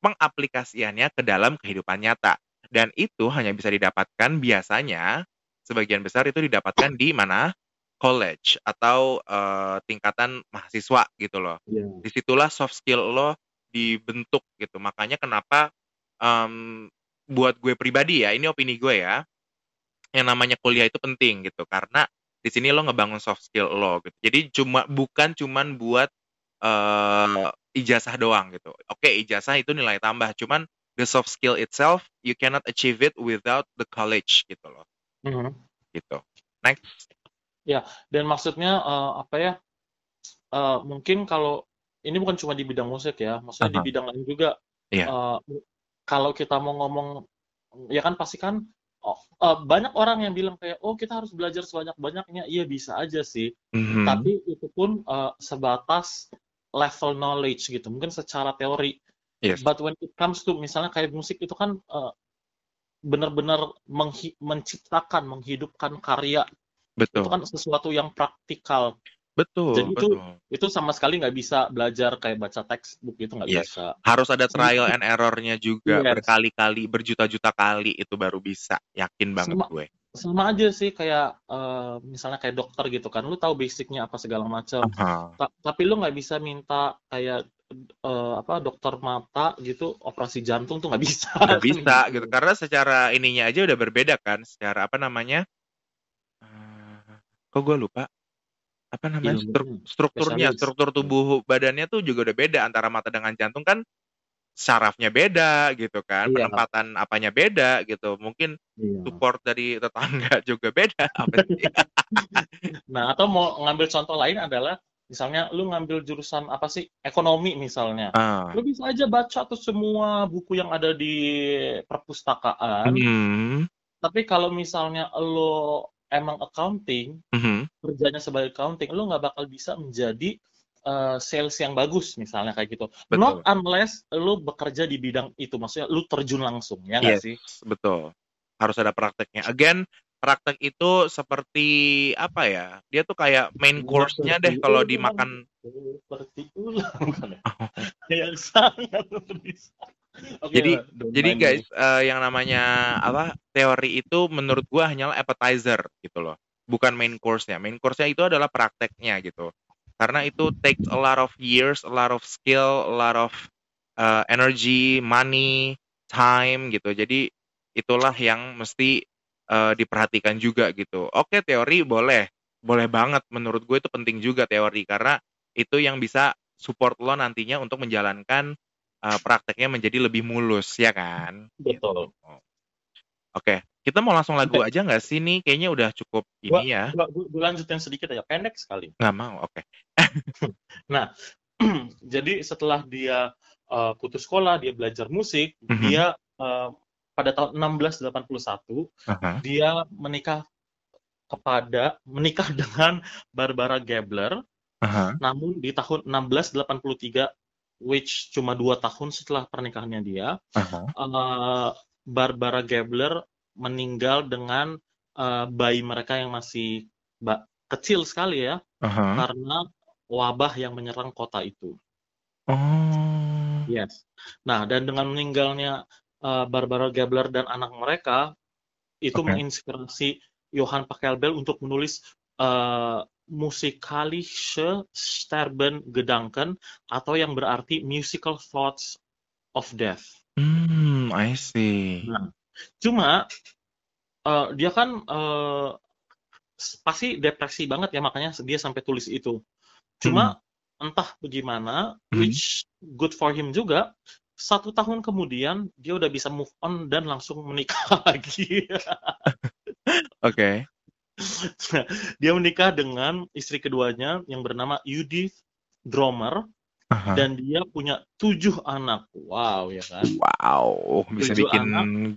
pengaplikasiannya ke dalam kehidupan nyata. Dan itu hanya bisa didapatkan biasanya sebagian besar itu didapatkan di mana college atau eh, tingkatan mahasiswa gitu loh Iya. di situlah soft skill lo dibentuk gitu. Makanya kenapa em, buat gue pribadi ya, ini opini gue ya, yang namanya kuliah itu penting gitu karena di sini lo ngebangun soft skill lo gitu. Jadi cuma bukan cuman buat eh, ijazah doang gitu. Oke, ijazah itu nilai tambah, cuman the soft skill itself you cannot achieve it without the college gitu loh. Mhm. Gitu. Next. Dan maksudnya eh, apa ya? eh, mungkin kalau ini bukan cuma di bidang musik ya, maksudnya di Aha. bidang lain juga. Iya. eh, kalau kita mau ngomong, ya kan pasti kan oh, eh, banyak orang yang bilang kayak, oh kita harus belajar sebanyak-banyaknya. Iya bisa aja sih, Mhm. tapi itu pun eh, sebatas level knowledge gitu, mungkin secara teori. Yes. But when it comes to misalnya kayak musik itu kan eh, benar-benar menghi- menciptakan, menghidupkan karya itu Betul. kan sesuatu yang praktikal. Betul, Jadi itu betul. itu sama sekali nggak bisa belajar kayak baca textbook itu nggak Yes. bisa. harus ada trial and errornya juga Yes. berkali-kali berjuta-juta kali itu baru bisa yakin banget Sama gue sama aja sih kayak eh, misalnya kayak dokter gitu kan, lu tahu basicnya apa segala macam. Ta- tapi lu nggak bisa minta kayak eh, apa dokter mata gitu operasi jantung tuh nggak bisa. nggak bisa gitu. karena secara ininya aja udah berbeda kan secara apa namanya Eh, kok gue lupa apa namanya Struk- strukturnya struktur tubuh badannya tuh juga udah beda antara mata dengan jantung kan sarafnya beda gitu kan Iya, penempatan apanya beda gitu mungkin iya. support dari tetangga juga beda apa sih Nah, atau mau ngambil contoh lain adalah misalnya lu ngambil jurusan apa sih? Ekonomi misalnya. ah Lu bisa aja baca tuh semua buku yang ada di perpustakaan, hmm. tapi kalau misalnya lu emang accounting, Mhm. kerjanya sebagai accounting, lu nggak bakal bisa menjadi eh, sales yang bagus misalnya kayak gitu. betul Not unless lu bekerja di bidang itu, maksudnya lu terjun langsung, ya nggak Yes, sih? betul. Harus ada prakteknya. Again, praktek itu seperti apa ya? Dia tuh kayak main course-nya deh kalau dimakan. seperti ulang, bukan ya? Yang sangat. Oke Jadi jadi guys, eh, yang namanya apa? Teori itu menurut gua hanyalah appetizer gitu loh. Bukan main course-nya. Main course-nya itu adalah prakteknya gitu. Karena itu takes a lot of years, a lot of skill, a lot of uh, energy, money, time gitu. Jadi itulah yang mesti uh, diperhatikan juga gitu. Oke, teori boleh. Boleh banget menurut gue itu penting juga teori karena itu yang bisa support lo nantinya untuk menjalankan uh, prakteknya menjadi lebih mulus ya kan? Betul. Oke, kita mau langsung lagu aja nggak sih nih? Kayaknya udah cukup Gua, ini ya. gua, gua, gua lanjutin sedikit aja, pendek sekali. Nggak mau, oke. Nah, jadi setelah dia uh, putus sekolah, dia belajar musik, Mhm. dia uh, pada tahun 1681 Aha. dia menikah kepada menikah dengan Barbara Gabler, Aha. namun di tahun 1683 which cuma dua tahun setelah pernikahannya dia, Aha. uh, Barbara Gabler meninggal dengan uh, bayi mereka yang masih ba- kecil sekali ya, Aha. karena wabah yang menyerang kota itu. Oh. Yes. Nah, dan dengan meninggalnya uh, Barbara Gabler dan anak mereka, itu Oke. menginspirasi Johann Pachelbel untuk menulis eh, musikalische sterben gedanken atau yang berarti musical thoughts of death. Hmm, I see. Nah, cuma eh, dia kan s- pasti depresi banget ya makanya dia sampai tulis itu. Cuma entah bagaimana, Hmm. which good for him juga. Satu tahun kemudian dia udah bisa move on dan langsung menikah lagi. Oke. dia menikah dengan istri keduanya yang bernama Judith Dromer Aha. dan dia punya tujuh anak. Wow ya kan. Wow, bisa Tujuh bikin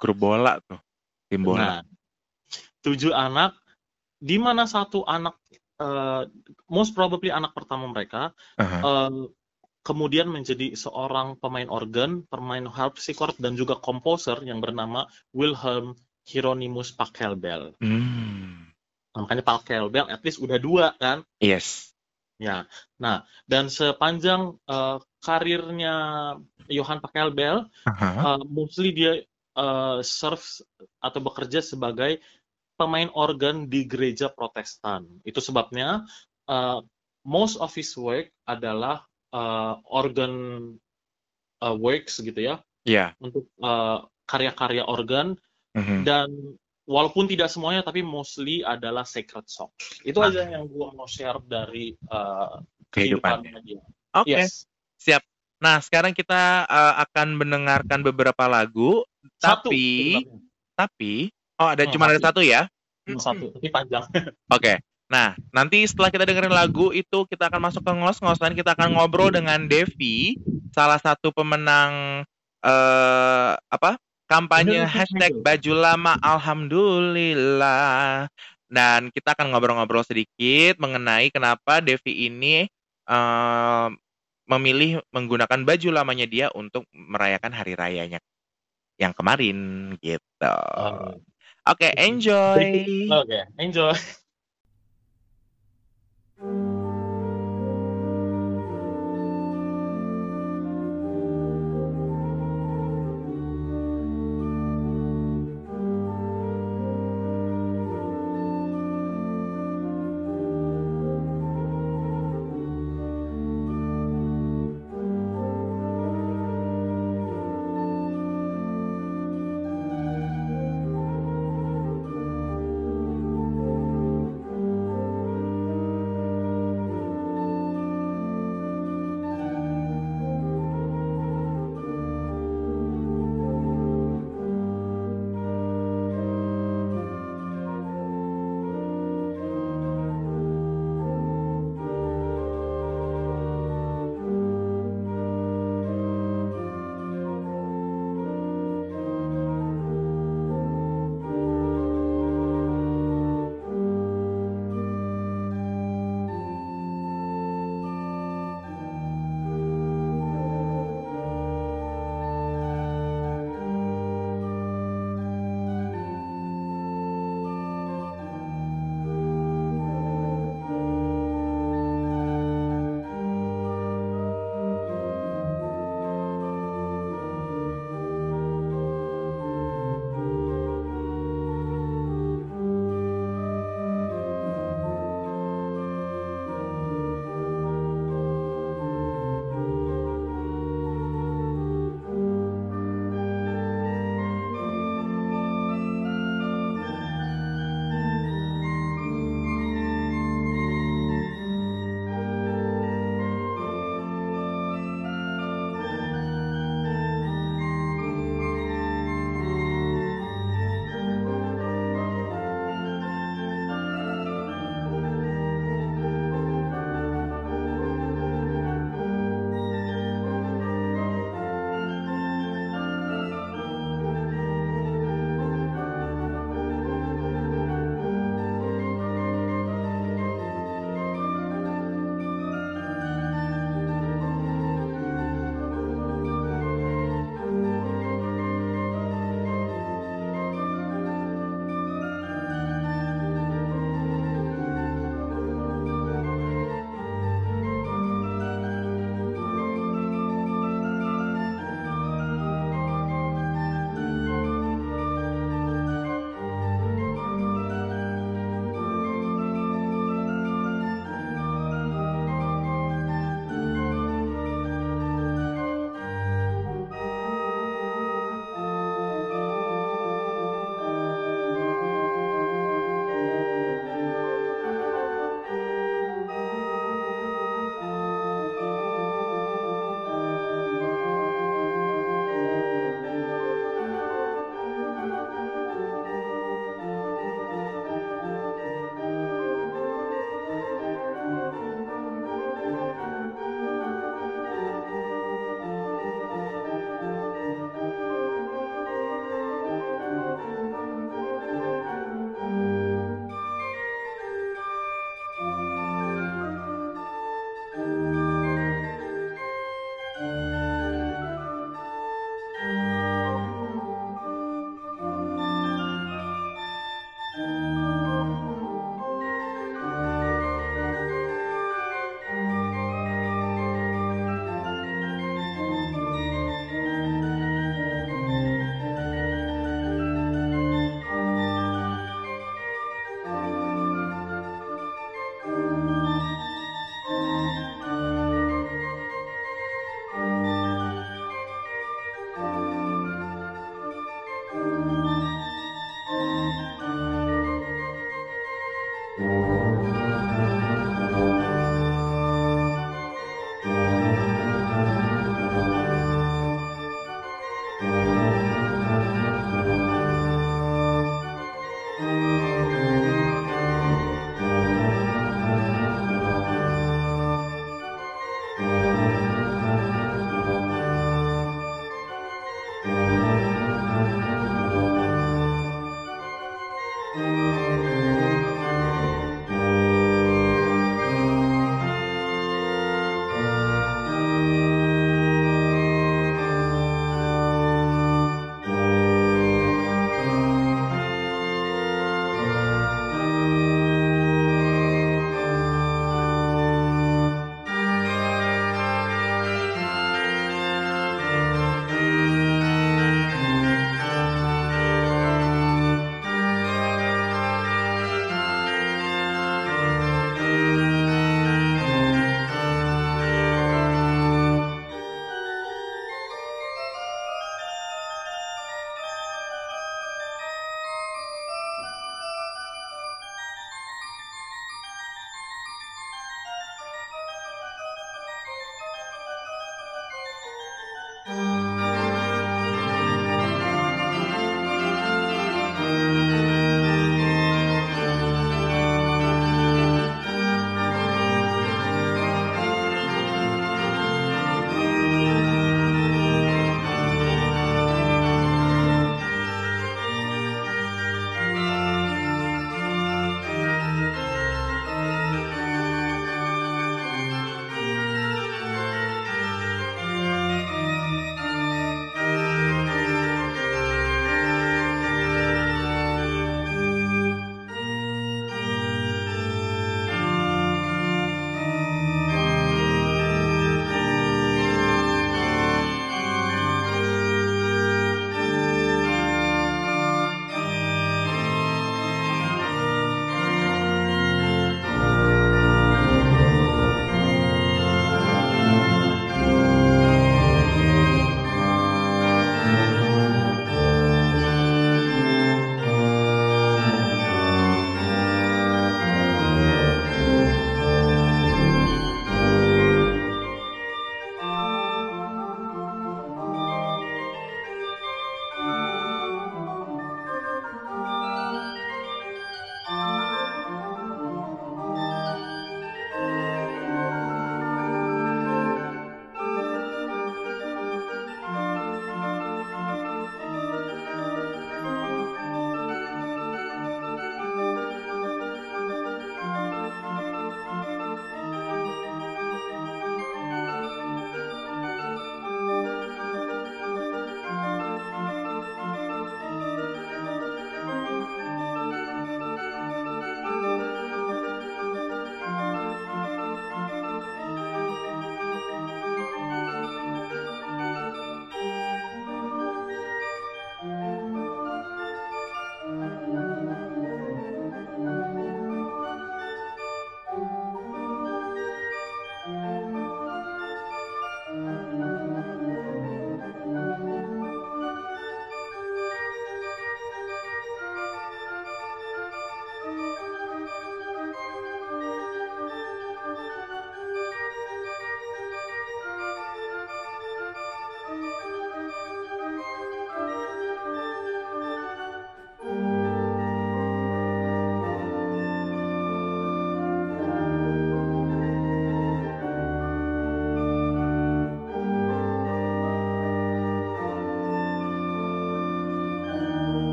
grup bola tuh. Tim bola. Nah, tujuh anak, di mana satu anak, eh, most probably anak pertama mereka, Aha. eh, kemudian menjadi seorang pemain organ, pemain harpsichord, dan juga komposer yang bernama Wilhelm Hieronymus Pachelbel. Hmm. Makanya Pachelbel at least udah dua kan? Yes. Ya. Nah, dan sepanjang eh, karirnya Johann Pachelbel, Aha. uh, mostly dia uh, serves atau bekerja sebagai pemain organ di gereja Protestan. Itu sebabnya uh, most of his work adalah uh, organ uh, works gitu ya Ya. untuk uh, karya-karya organ Mhm. dan walaupun tidak semuanya tapi mostly adalah sacred song. Itu Ah. aja yang gua mau share dari uh, Kehidupannya. kehidupannya dia. Oke. Yes. Siap. Nah, sekarang kita uh, akan mendengarkan beberapa lagu, Satu. tapi sebenarnya. tapi oh ada Hmm, cuma ada satu. satu ya? Satu, tapi panjang. Oke. Nah, nanti setelah kita dengerin lagu itu kita akan masuk ke ngos-ngosan, kita akan ngobrol dengan Devi, salah satu pemenang eh apa? Kampanye hashtag baju lama Alhamdulillah. Dan kita akan ngobrol-ngobrol sedikit mengenai kenapa Devi ini eh, memilih menggunakan baju lamanya dia untuk merayakan hari rayanya yang kemarin gitu. Oh. Oke, enjoy. Oke, enjoy.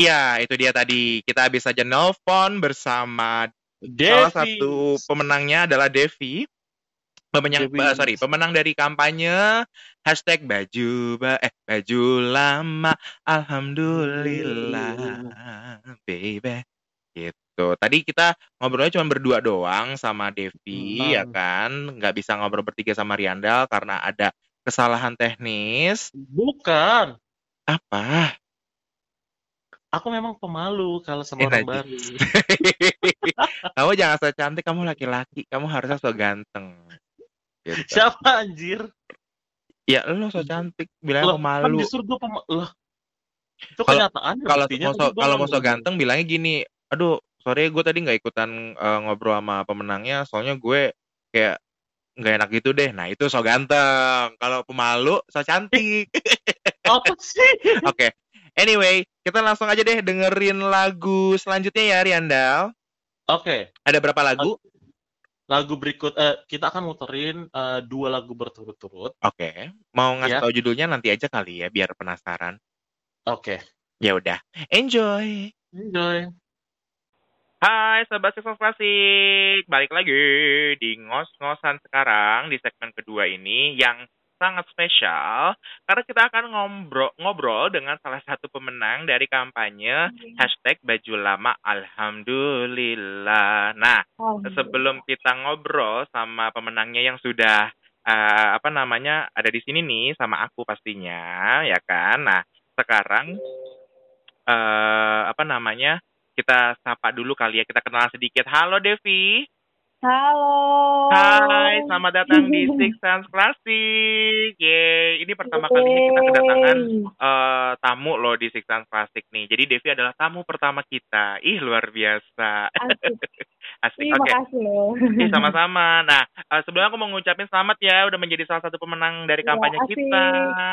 Ya, itu dia tadi. Kita habis saja nelpon bersama Devi. salah satu pemenangnya adalah Devi. Pemenang, Devi. eh, sorry, pemenang dari kampanye hashtag baju ba eh baju lama alhamdulillah baby gitu tadi kita ngobrolnya cuma berdua doang sama Devi Hmm. ya kan nggak bisa ngobrol bertiga sama Riandal karena ada kesalahan teknis Bukan. apa Aku memang pemalu kalau sama Eh, orang baru. kamu jangan so cantik kamu laki-laki kamu harusnya so ganteng gitu. Siapa anjir? ya lu so cantik bilang Loh, aku kan justru gue pemalu. Loh. Itu kenyataannya kalau mau so, kalau mau so ganteng bilangnya gini aduh sorry gue tadi nggak ikutan eh, ngobrol sama pemenangnya soalnya gue kayak nggak enak gitu deh nah itu so ganteng kalau pemalu so cantik Apa sih? oke anyway kita langsung aja deh dengerin lagu selanjutnya ya Riandal. Oke, ada berapa lagu? Lagu berikut eh, kita akan muterin eh, dua lagu berturut-turut. oke. Mau ngasih Ya. tahu judulnya nanti aja kali ya biar penasaran. Oke, ya udah. Enjoy. Enjoy. Hai Sobat Sukses Klasik, balik lagi di ngos-ngosan sekarang di segmen kedua ini yang sangat spesial karena kita akan ngobrol, ngobrol dengan salah satu pemenang dari kampanye hashtag baju lama Alhamdulillah. Nah, sebelum kita ngobrol sama pemenangnya yang sudah eh, apa namanya ada di sini nih sama aku pastinya ya kan. Nah, sekarang eh apa namanya? Kita sapa dulu kali ya, kita kenal sedikit. Halo Devi. Halo. Hai, selamat datang di Six Sense Classic. Yeay, ini pertama kalinya kita kedatangan eh, tamu loh di Six Sense Classic nih. Jadi Devi adalah tamu pertama kita. Ih, luar biasa. Asik. Asik. Terima Oke. kasih loh. Ih, sama-sama. Nah, eh, sebelumnya aku mau ngucapin selamat ya udah menjadi salah satu pemenang dari Ya, kampanye asik. kita.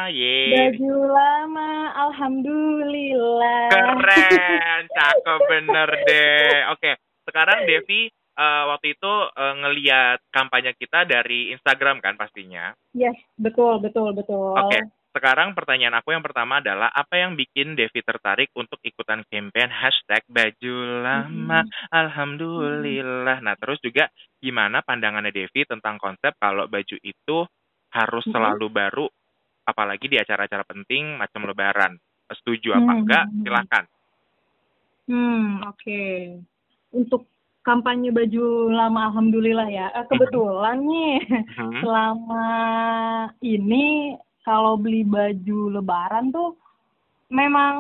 Yeay. Baju lama, alhamdulillah. Keren, cakep bener deh. Oke, sekarang Devi eh, waktu itu eh, ngeliat kampanye kita dari Instagram kan pastinya. Yes, betul, betul, betul. Oke, sekarang pertanyaan aku yang pertama adalah apa yang bikin Devi tertarik untuk ikutan campaign hashtag baju lama Alhamdulillah. Nah, terus juga gimana pandangannya Devi tentang konsep kalau baju itu harus Mhm. selalu baru, apalagi di acara-acara penting macam lebaran. Setuju apa Mhm. enggak? Silakan. Hmm, oke. Untuk kampanye baju lama alhamdulillah ya. Eh, kebetulan nih Mhm. selama ini kalau beli baju lebaran tuh memang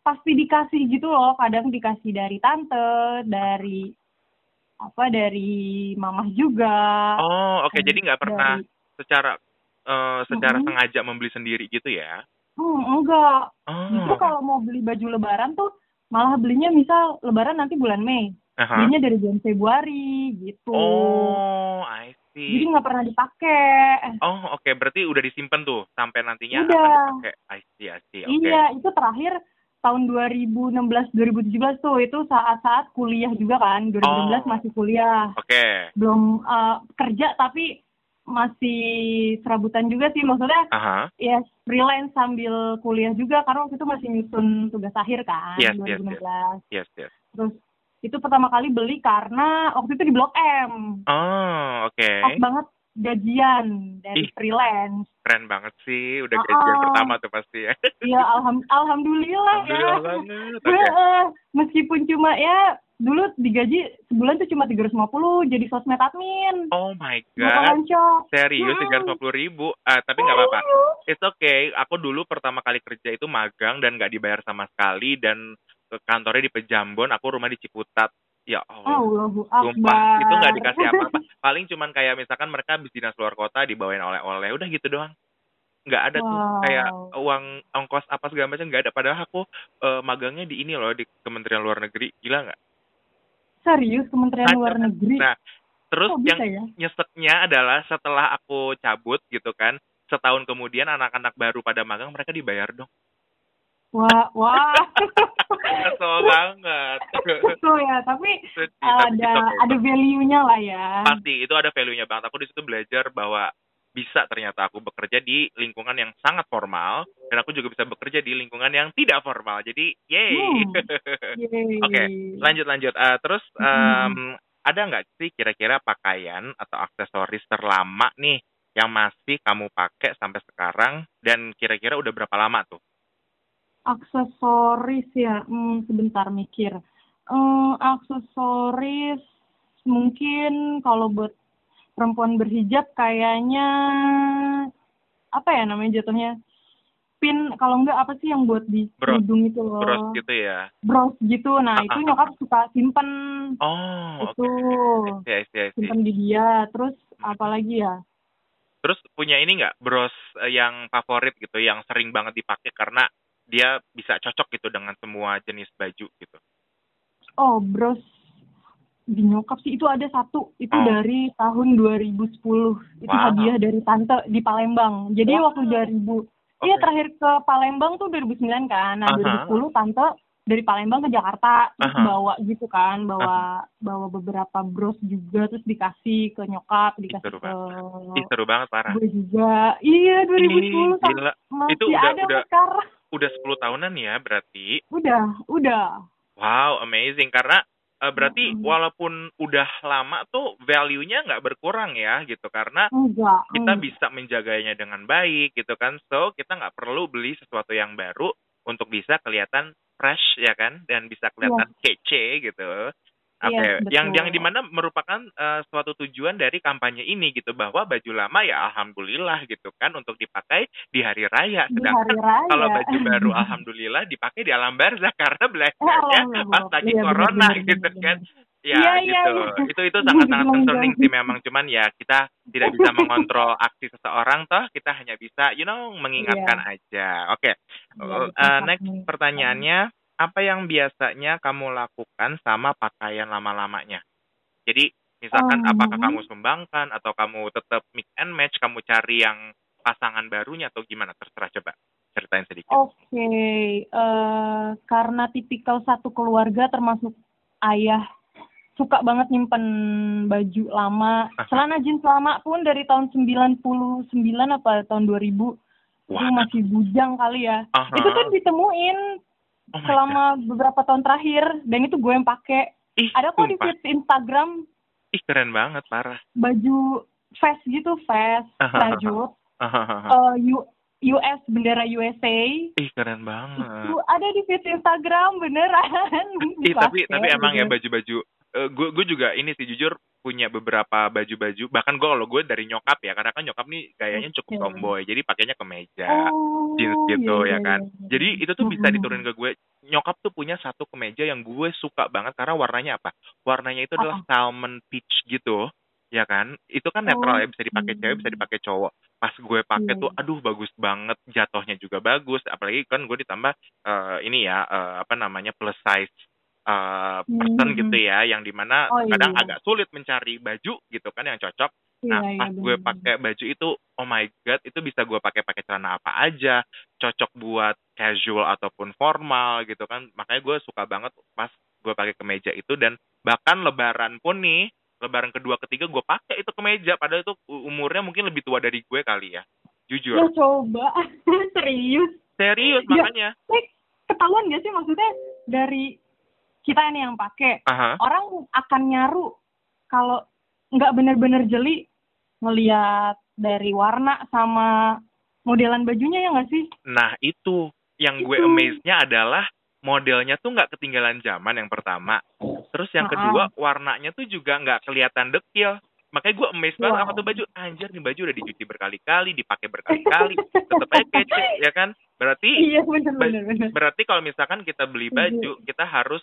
pasti dikasih gitu loh. Kadang dikasih dari tante, dari apa dari mamah juga. Oh, oke. Jadi nggak pernah Dari, secara eh, secara Mhm. sengaja membeli sendiri gitu ya? hmm, enggak. Justru Oh. kalau mau beli baju lebaran tuh malah belinya misal lebaran nanti bulan Mei. Aha. Belinya dari bulan Februari gitu. Oh, I Jadi see. nggak pernah dipakai. Oh, oke. Berarti udah disimpan tuh sampai nantinya Udah. akan dipakai. I see, I see. Oke. Iya, itu terakhir tahun 2016 2017 tuh itu saat-saat kuliah juga kan. 2016 Oh. masih kuliah. Oke. Belum eh, kerja tapi masih serabutan juga sih maksudnya Aha. ya freelance sambil kuliah juga karena waktu itu masih nyusun tugas akhir kan Yes, yes, 2016. Yes, yes. Terus itu pertama kali beli karena waktu itu di Blok M. Oh, oke. Pas banget gajian dari Ih. freelance. Keren banget sih. Udah Ah, gajian ah. pertama tuh pasti ya. Iya, alham- alhamdulillah, Alhamdulillah ya. banget. Heeh, Meskipun cuma ya dulu digaji sebulan tuh cuma 350 jadi sosmed admin. Oh my god. Serius tiga ratus ribu? Ah, tapi nggak apa-apa. It's okay. Aku dulu pertama kali kerja itu magang dan nggak dibayar sama sekali dan ke kantornya di Pejambon. Aku rumah di Ciputat. Ya Allah. Allahu Sumpah, itu nggak dikasih apa-apa. Paling cuman kayak misalkan mereka habis dinas luar kota dibawain oleh-oleh. Udah gitu doang. Nggak ada tuh Wow. kayak uang ongkos apa segala macam nggak ada. Padahal aku eh, magangnya di ini loh di Kementerian Luar Negeri. Gila nggak? Serius Kementerian Ada. Luar Negeri. Nah, terus Kok yang ya? nyeseknya adalah setelah aku cabut gitu kan, setahun kemudian anak-anak baru pada magang mereka dibayar dong. Wah, wah. Kesel banget. Betul ya, tapi ada okay. ada value-nya lah ya. Pasti itu ada value-nya banget. Aku di situ belajar bahwa bisa ternyata aku bekerja di lingkungan yang sangat formal dan aku juga bisa bekerja di lingkungan yang tidak formal. Jadi, yay. Hmm. Oke, Yeay. lanjut lanjut. Eh, terus Hmm. em, ada nggak sih kira-kira pakaian atau aksesoris terlama nih yang masih kamu pakai sampai sekarang dan kira-kira udah berapa lama tuh? Aksesoris ya, hmm, sebentar mikir. Eh, aksesoris mungkin kalau buat perempuan berhijab kayaknya apa ya namanya jatuhnya? Pin kalau enggak apa sih yang buat di Bros. hidung itu loh. Bros gitu ya? Bros gitu. Nah, itu nyokap suka simpen Oh, itu. oke. I see, I see. Simpen di dia. Terus apalagi ya? Terus punya ini nggak bros eh, yang favorit gitu, yang sering banget dipakai karena dia bisa cocok gitu dengan semua jenis baju gitu. Oh, bros di nyokap sih itu ada satu itu Oh. dari tahun 2010 itu Wow. hadiah dari tante di Palembang jadi Wow. waktu 2000 iya Oke. terakhir ke Palembang tuh 2009 kan nah Aha. 2010 tante dari Palembang ke Jakarta terus Aha. bawa gitu kan bawa bawa beberapa bros juga terus dikasih ke nyokap dikasih seru ke Ih, seru banget parah. gue juga iya 2010 Ih, sam- gila. masih Itu udah- ada udah- sekarang Udah 10 tahunan ya berarti. udah udah Wow, amazing. Karena eh, berarti Mm-mm. walaupun udah lama tuh value-nya nggak berkurang ya gitu. Karena enggak kita enggak. bisa menjaganya dengan baik gitu kan. So, kita nggak perlu beli sesuatu yang baru untuk bisa kelihatan fresh ya kan dan bisa kelihatan kece gitu. Oke, Iya, yang betul. yang di mana merupakan eh, suatu tujuan dari kampanye ini gitu bahwa baju lama ya alhamdulillah gitu kan untuk dipakai di hari raya. di Sedangkan hari raya kalau baju baru alhamdulillah dipakai di alam barzah karena belanjanya Alhamdulillah. pas lagi Iya, corona benar, gitu benar, kan. Ya iya, gitu. iya. Itu itu Gue sangat-sangat juga concerning sih memang cuman ya kita tidak bisa mengontrol aksi seseorang toh kita hanya bisa you know mengingatkan aja. Oke. Iya, Uh, uh, next pertanyaannya apa yang biasanya kamu lakukan sama pakaian lama-lamanya? Jadi misalkan Um, apakah kamu sumbangkan atau kamu tetap mix and match, kamu cari yang pasangan barunya atau gimana? Terserah coba ceritain sedikit. Oke, eh, karena tipikal satu keluarga termasuk ayah suka banget nyimpen baju lama, celana jeans lama pun dari tahun 99 apa tahun 2000 itu Wah. masih bujang kali ya. Aha. Itu tuh ditemuin Oh selama beberapa tahun terakhir dan itu gue yang pakai. God. Ada kok di feed Instagram Ih, keren banget, parah. baju vest gitu, vest, rajut, Hahaha. eh, U- US bendera USA. Ih, keren banget. Itu ada di feed Instagram beneran. Ih, tapi tapi emang ya gitu. Gue gue juga ini sih jujur punya beberapa baju-baju bahkan gue kalau gue dari nyokap ya karena kan nyokap nih gayanya cukup tomboy jadi pakainya kemeja Oh, jeans gitu iya, ya kan. iya, iya. Jadi itu tuh bisa diturunin ke gue. Nyokap tuh punya satu kemeja yang gue suka banget karena warnanya apa? Warnanya itu adalah salmon peach gitu, ya kan? Itu kan netral Oh, ya, bisa dipakai cewek, bisa dipakai cowok. Pas gue pakai Iya. tuh, aduh bagus banget, jatuhnya juga bagus. Apalagi kan gue ditambah eh, ini ya eh, apa namanya plus size eh, person Mhm. gitu ya, yang di mana Oh, kadang iya. agak sulit mencari baju gitu kan yang cocok. Iya, Nah, iya, pas gue bener. pakai baju itu, oh my god, itu bisa gue pakai pakai celana apa aja, cocok buat casual ataupun formal gitu kan. Makanya gue suka banget pas gue pakai kemeja itu dan bahkan lebaran pun nih, lebaran kedua ketiga gue pakai itu kemeja padahal itu umurnya mungkin lebih tua dari gue kali ya. Ya Jujur. coba serius. Serius Ya. makanya. Eh, ketahuan gak sih maksudnya dari kita nih yang pakai Aha. orang akan nyaru kalau nggak bener-bener jeli ngelihat dari warna sama modelan bajunya ya nggak sih? Nah, itu yang gue Itu. amaze-nya adalah modelnya tuh nggak ketinggalan zaman yang pertama. Terus yang Ah, kedua, warnanya tuh juga nggak kelihatan dekil. Makanya gue amazed banget Wow. sama tuh baju. Anjir, nih baju udah dicuci berkali-kali, dipakai berkali-kali. Tetep aja kece, ya kan? Berarti iya bener-bener. bener. berarti kalau misalkan kita beli Setuju. baju, kita harus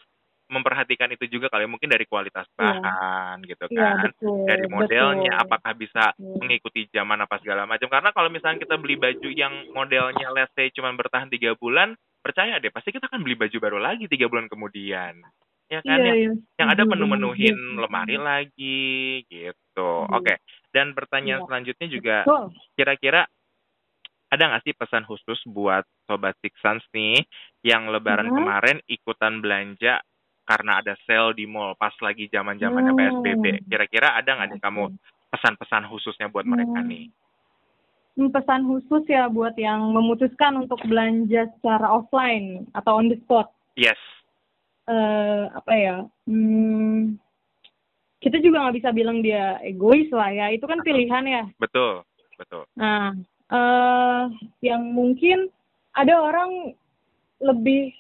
memperhatikan itu juga kali mungkin dari kualitas Iya. bahan gitu Iya kan. betul. Dari modelnya betul. apakah bisa Betul. mengikuti zaman apa segala macam. Karena kalau misalnya kita beli baju yang modelnya let's say cuma bertahan tiga bulan, percaya deh pasti kita akan beli baju baru lagi tiga bulan kemudian. Ya kan? Iya, yang, iya. yang ada menu-menuhin bener. lemari lagi gitu. Iya. Oke. Dan pertanyaan Iya. selanjutnya juga kira-kira ada nggak sih pesan khusus buat sobat Six Sense nih yang lebaran Hmm. kemarin ikutan belanja karena ada sale di mall pas lagi zaman-zamannya Hmm. PSBB. Kira-kira ada nggak nih kamu pesan-pesan khususnya buat mereka Hmm. nih? pesan khusus ya buat yang memutuskan untuk belanja secara offline atau on the spot. Yes. eh apa ya? Hmm, kita juga nggak bisa bilang dia egois lah ya. Itu kan pilihan ya. Betul. Betul. Nah, eh yang mungkin ada orang lebih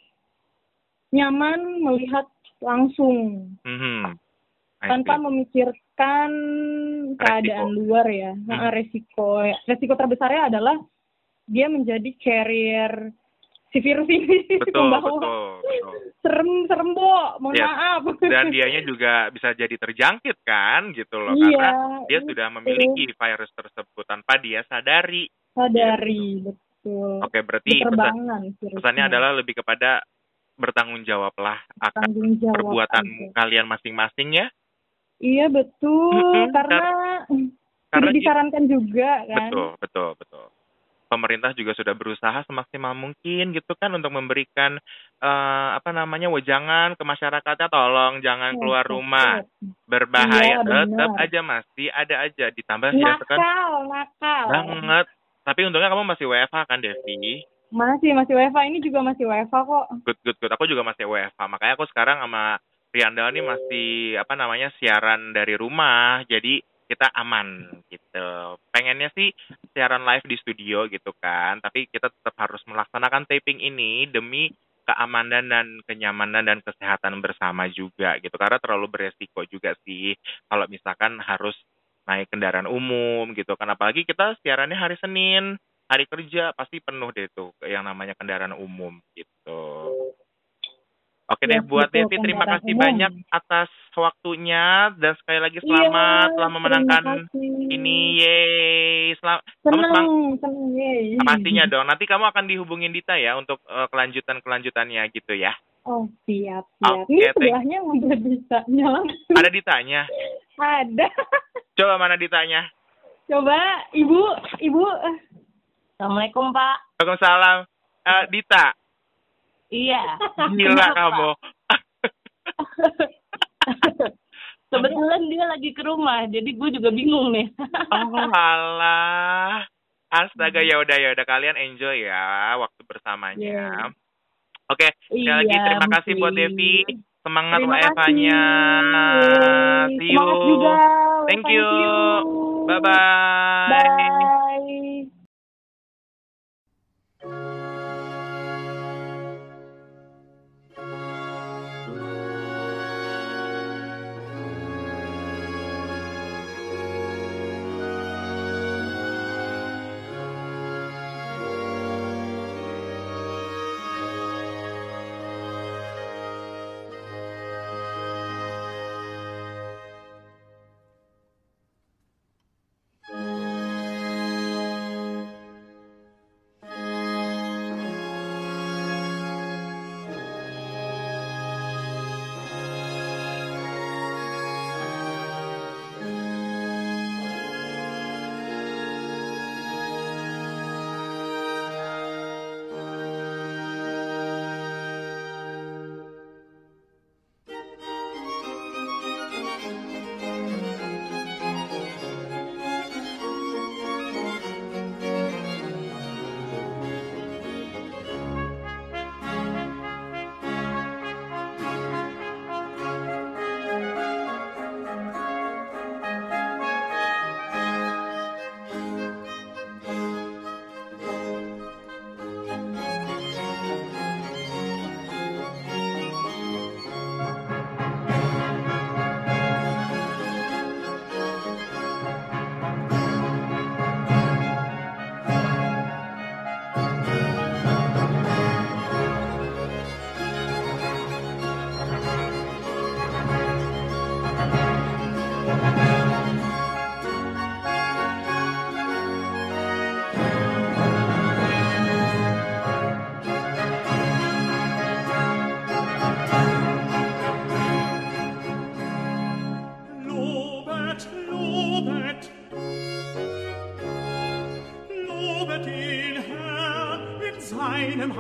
nyaman melihat langsung Mhm. I tanpa memikirkan keadaan luar ya. Hmm. Nah, resiko resiko terbesarnya adalah dia menjadi carrier si virus ini Betul, membawa betul, betul. serem serem bo mohon Yes. maaf Dan dianya juga bisa jadi terjangkit kan gitu loh iya karena dia itu sudah memiliki virus tersebut tanpa dia sadari. sadari betul Oke, berarti pesan, pesannya adalah lebih kepada bertanggung jawablah akan jawab perbuatan aja. kalian masing-masing ya. iya betul. Mm-mm, karena Karena disarankan juga kan? Betul, betul, betul. Pemerintah juga sudah berusaha semaksimal mungkin gitu kan untuk memberikan eh, apa namanya wejangan ke masyarakatnya tolong jangan Yes, keluar rumah berbahaya. Iya, tetap aja masih ada aja ditambah ya kan nakal nakal. Banget. Tapi untungnya kamu masih WFH kan Devi masih masih WFA ini juga masih WFA kok. Good good good. Aku juga masih WFH makanya aku sekarang sama Rianda ini masih apa namanya siaran dari rumah. Jadi kita aman gitu. Pengennya sih siaran live di studio gitu kan. Tapi kita tetap harus melaksanakan taping ini demi keamanan dan kenyamanan dan kesehatan bersama juga gitu. Karena terlalu beresiko juga sih kalau misalkan harus naik kendaraan umum gitu kan. Apalagi kita siarannya hari Senin hari kerja pasti penuh deh tuh yang namanya kendaraan umum gitu Oke deh, Yes, buat Devi terima kasih umum. banyak atas waktunya dan sekali lagi selamat Iya, telah memenangkan ini. Yeay, selamat. Senang senang yeay. pastinya dong. Nanti kamu akan dihubungin Dita ya untuk eh, kelanjutan-kelanjutannya gitu ya. oh siap siap Oke, ini sebelahnya udah bisa langsung Ada Ditanya. ada Coba mana Ditanya? coba ibu ibu assalamualaikum pak Waalaikumsalam. Eh, Dita, Iya. gila kamu. Kebetulan dia lagi ke rumah, jadi gue juga bingung nih. Oh alah. Astaga, ya udah ya udah kalian enjoy ya waktu bersamanya. Yeah. Oke, sekali lagi Iya, terima kasih buat. Devi. Semangat WFH-nya. See you. semangat juga Thank Thank you. you. Bye-bye. bye Lobet,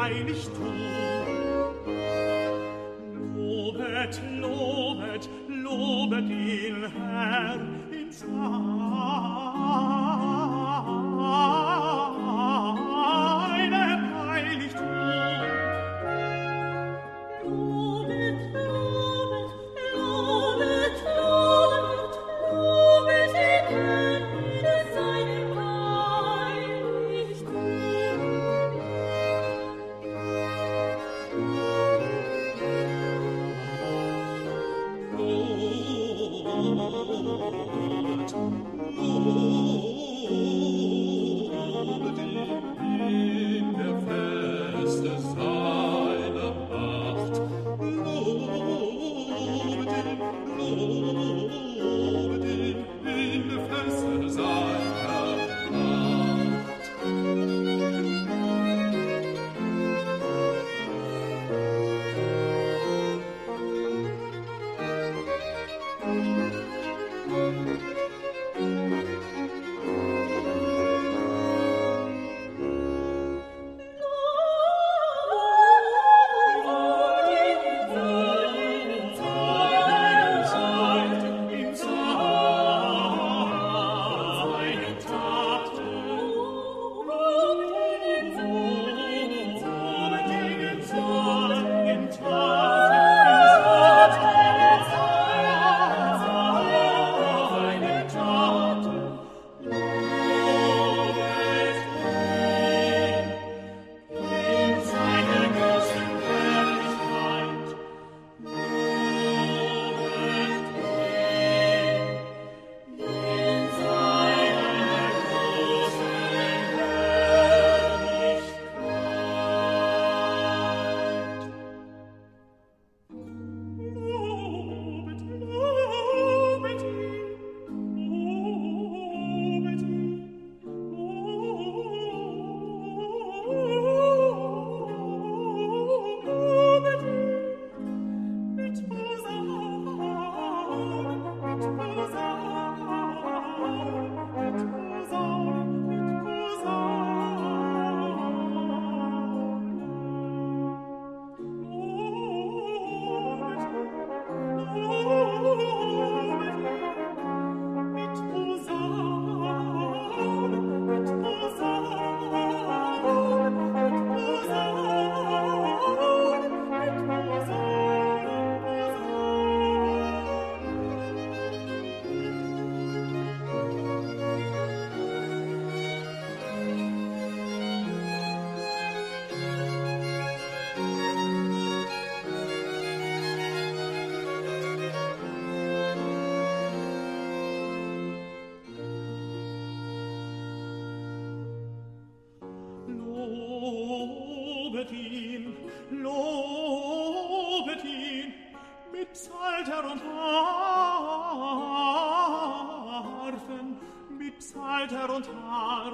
heilig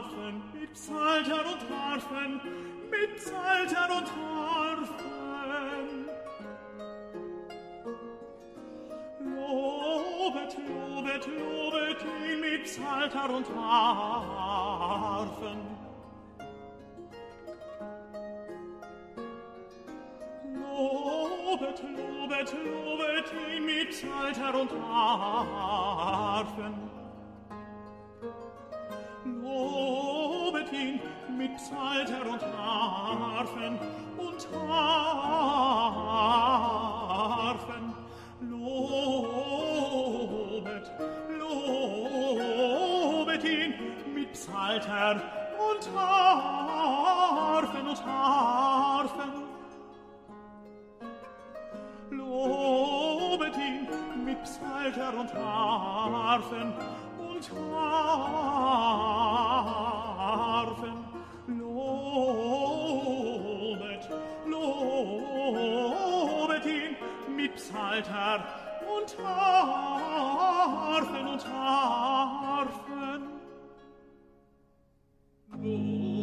Harfen, mit Psalter und Harfen, mit Psalter und Harfen. Lobet, lobet, lobet ihn mit Psalter und Harfen. Lobet, lobet, lobet ihn mit Psalter und Harfen. lobet ihn mit Psalter und Harfen und Harfen. Lobet, lobet ihn mit Psalter und Harfen und Harfen. Lobet ihn mit Psalter und Harfen mit Harfen lobet, lobet ihn mit Psalter und Harfen und Harfen. Lobet.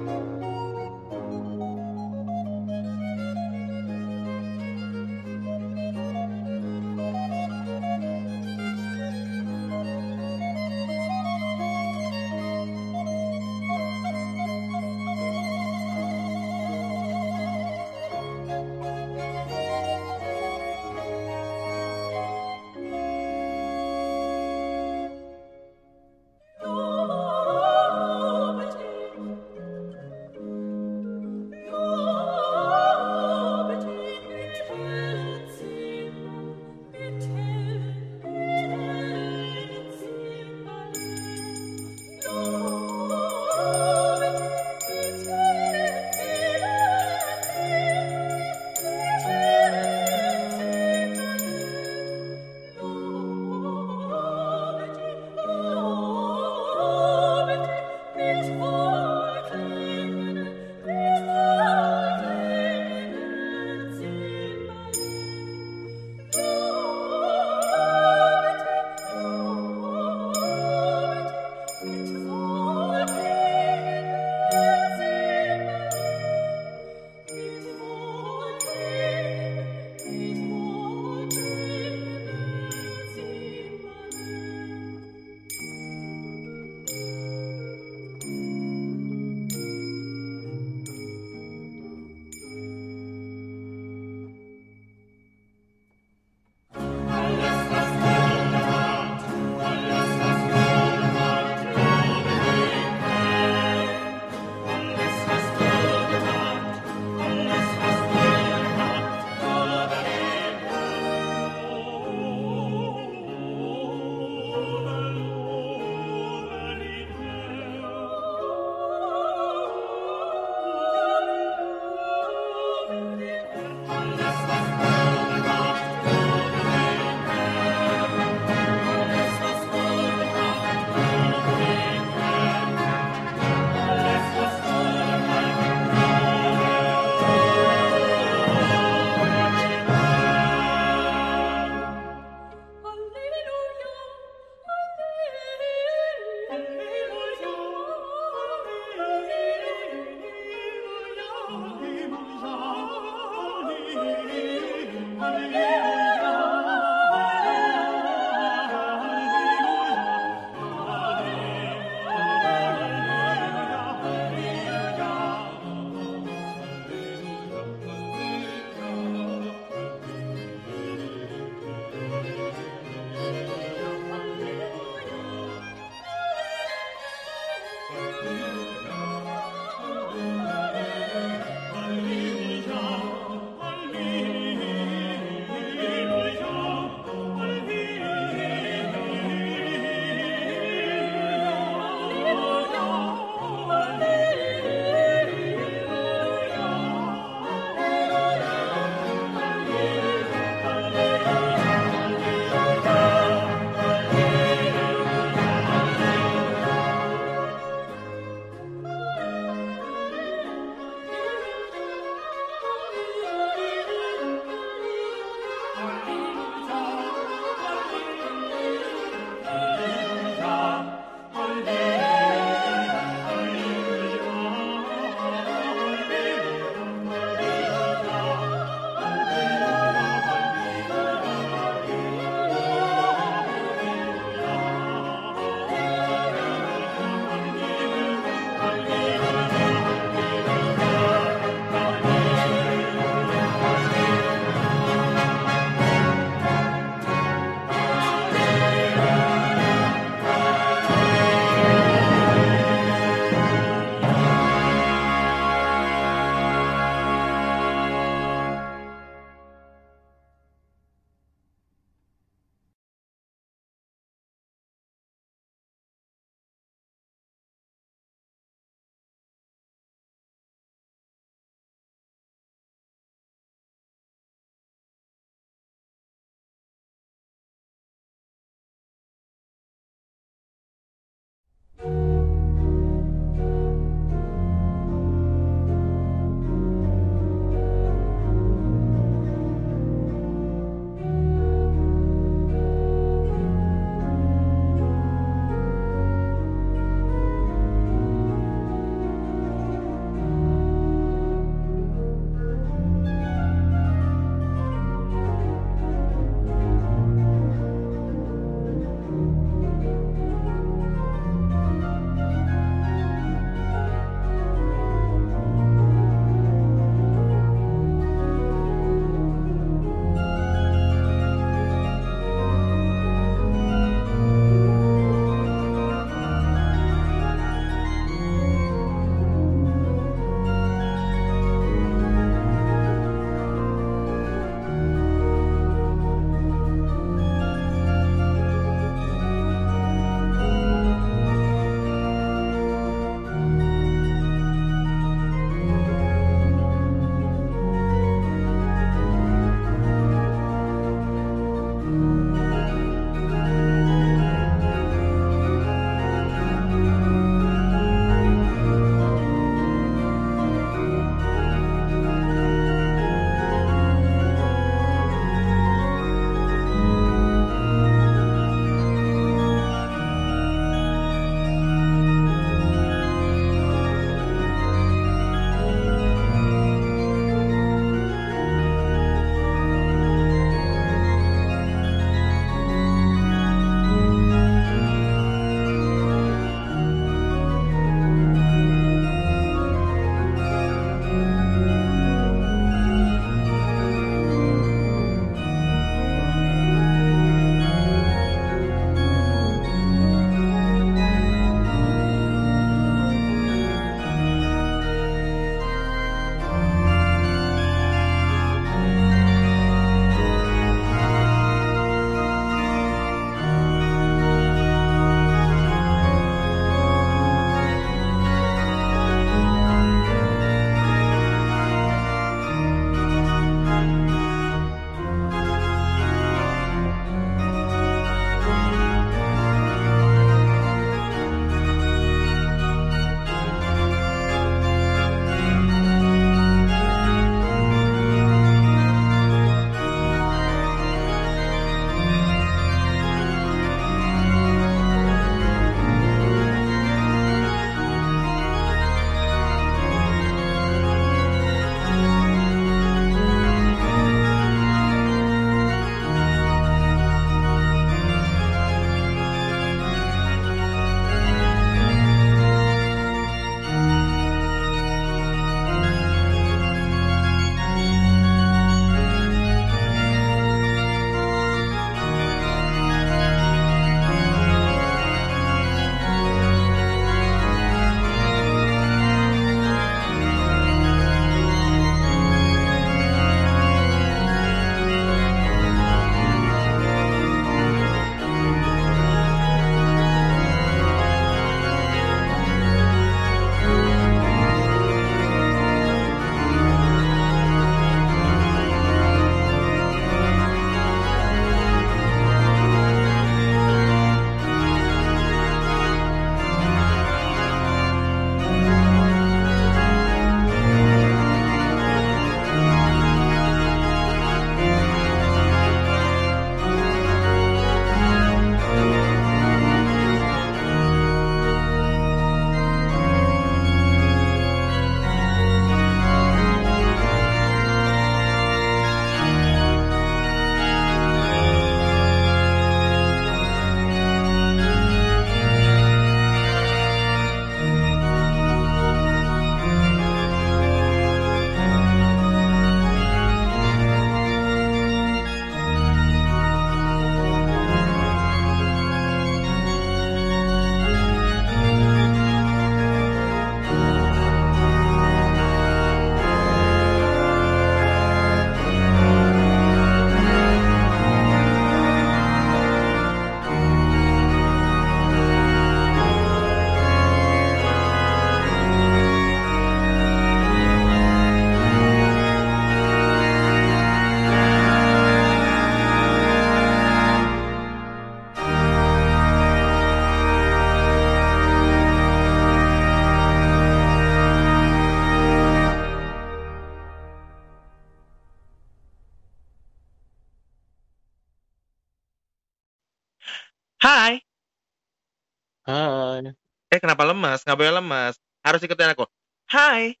Eh kenapa lemas? Nggak boleh lemas. Harus ikutin aku. Hai.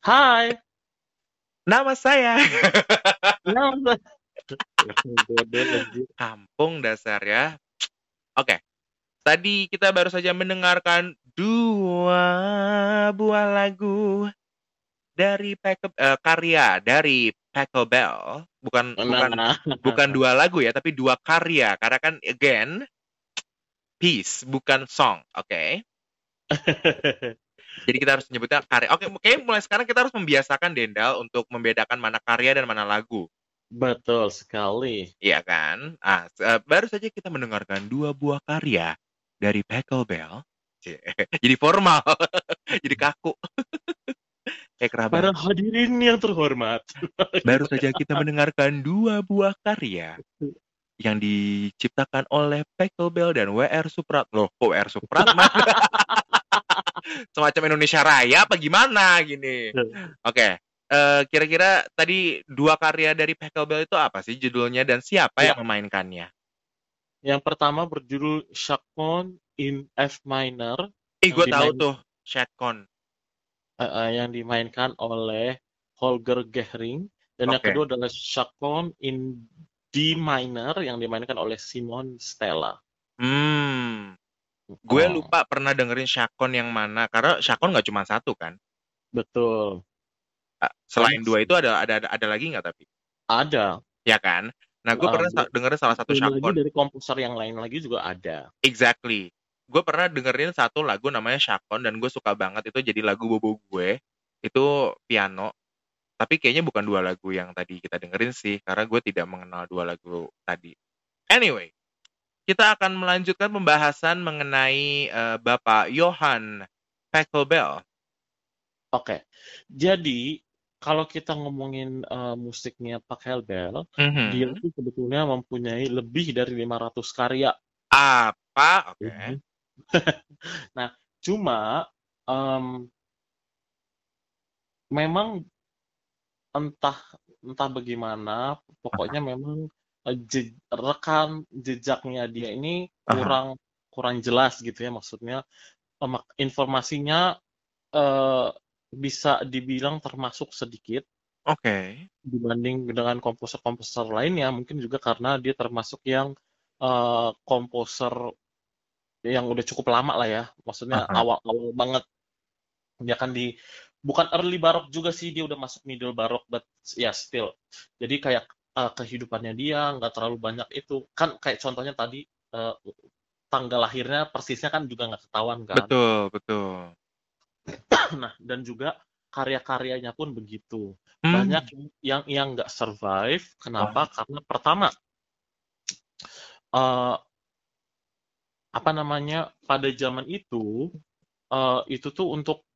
Hai. Nama saya. Nama. Kampung dasar ya. Oke. Tadi kita baru saja mendengarkan dua buah lagu dari Paco- eh, karya dari Paco Bell. Bukan bukan Nah, bukan dua lagu ya, tapi dua karya. Karena kan again piece bukan song, oke? Jadi kita harus menyebutnya karya. Oke, oke mulai sekarang kita harus membiasakan Dendal untuk membedakan mana karya dan mana lagu. Betul sekali. Iya kan? Ah, eh, baru saja kita mendengarkan dua buah karya dari Pachelbel. Cie, Jadi formal, jadi kaku. Kayak kerabat. Para hadirin yang terhormat. Baru saja kita mendengarkan dua buah karya yang diciptakan oleh Pachelbel dan WR Suprat. Loh, kok WR Supratman? Semacam Indonesia Raya apa gimana gini? Oke. eh, kira-kira tadi dua karya dari Pachelbel itu apa sih judulnya dan siapa Ya. yang memainkannya? Yang pertama berjudul Chacon in F minor Eh, Yang gue tahu tuh, Shadcon. eh, eh, yang dimainkan oleh Holger Gehring dan yang Oke. kedua adalah Chacon in D minor yang dimainkan oleh Simon Stella. Hmm. Gue Oh, lupa pernah dengerin Shakon yang mana karena Shakon nggak cuma satu kan. Betul. Ah, Selain dua itu ada ada ada, ada lagi nggak tapi? Ada. Ya kan? Nah, gue Ah, pernah dengerin salah satu Belum lagi Shakon. dari komposer yang lain lagi juga ada. Exactly. Gue pernah dengerin satu lagu namanya Shakon dan gue suka banget itu jadi lagu bobo gue. Itu piano. Tapi kayaknya bukan dua lagu yang tadi kita dengerin sih karena gue tidak mengenal dua lagu tadi. Anyway, kita akan melanjutkan pembahasan mengenai eh, Bapak Johann Pachelbel. Oke. Jadi kalau kita ngomongin eh, musiknya Pak Helbel, Mhm. dia itu sebetulnya mempunyai lebih dari 500 karya. Apa? Oke. Mhm. Nah, cuma em, memang entah entah bagaimana, pokoknya memang eh, je- rekam jejaknya dia ini Aha. kurang kurang jelas gitu ya maksudnya Em, informasinya eh, bisa dibilang termasuk sedikit Oke. dibanding dengan komposer-komposer lainnya mungkin juga karena dia termasuk yang eh, komposer yang udah cukup lama lah ya maksudnya Aha. awal-awal banget dia kan di bukan early barok juga sih dia udah masuk middle barok but ya still. Jadi kayak eh, kehidupannya dia nggak terlalu banyak itu. Kan kayak contohnya tadi eh, tanggal lahirnya persisnya kan juga nggak ketahuan kan. Betul, betul. nah dan juga karya-karyanya pun begitu. Hmm. banyak yang yang nggak survive. Kenapa? Karena pertama eh, apa namanya pada zaman itu eh, itu tuh untuk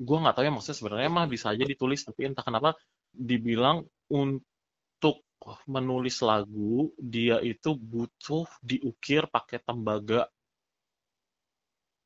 gua nggak tahu ya maksudnya sebenarnya mah bisa aja ditulis tapi entah kenapa dibilang untuk menulis lagu dia itu butuh diukir pakai tembaga.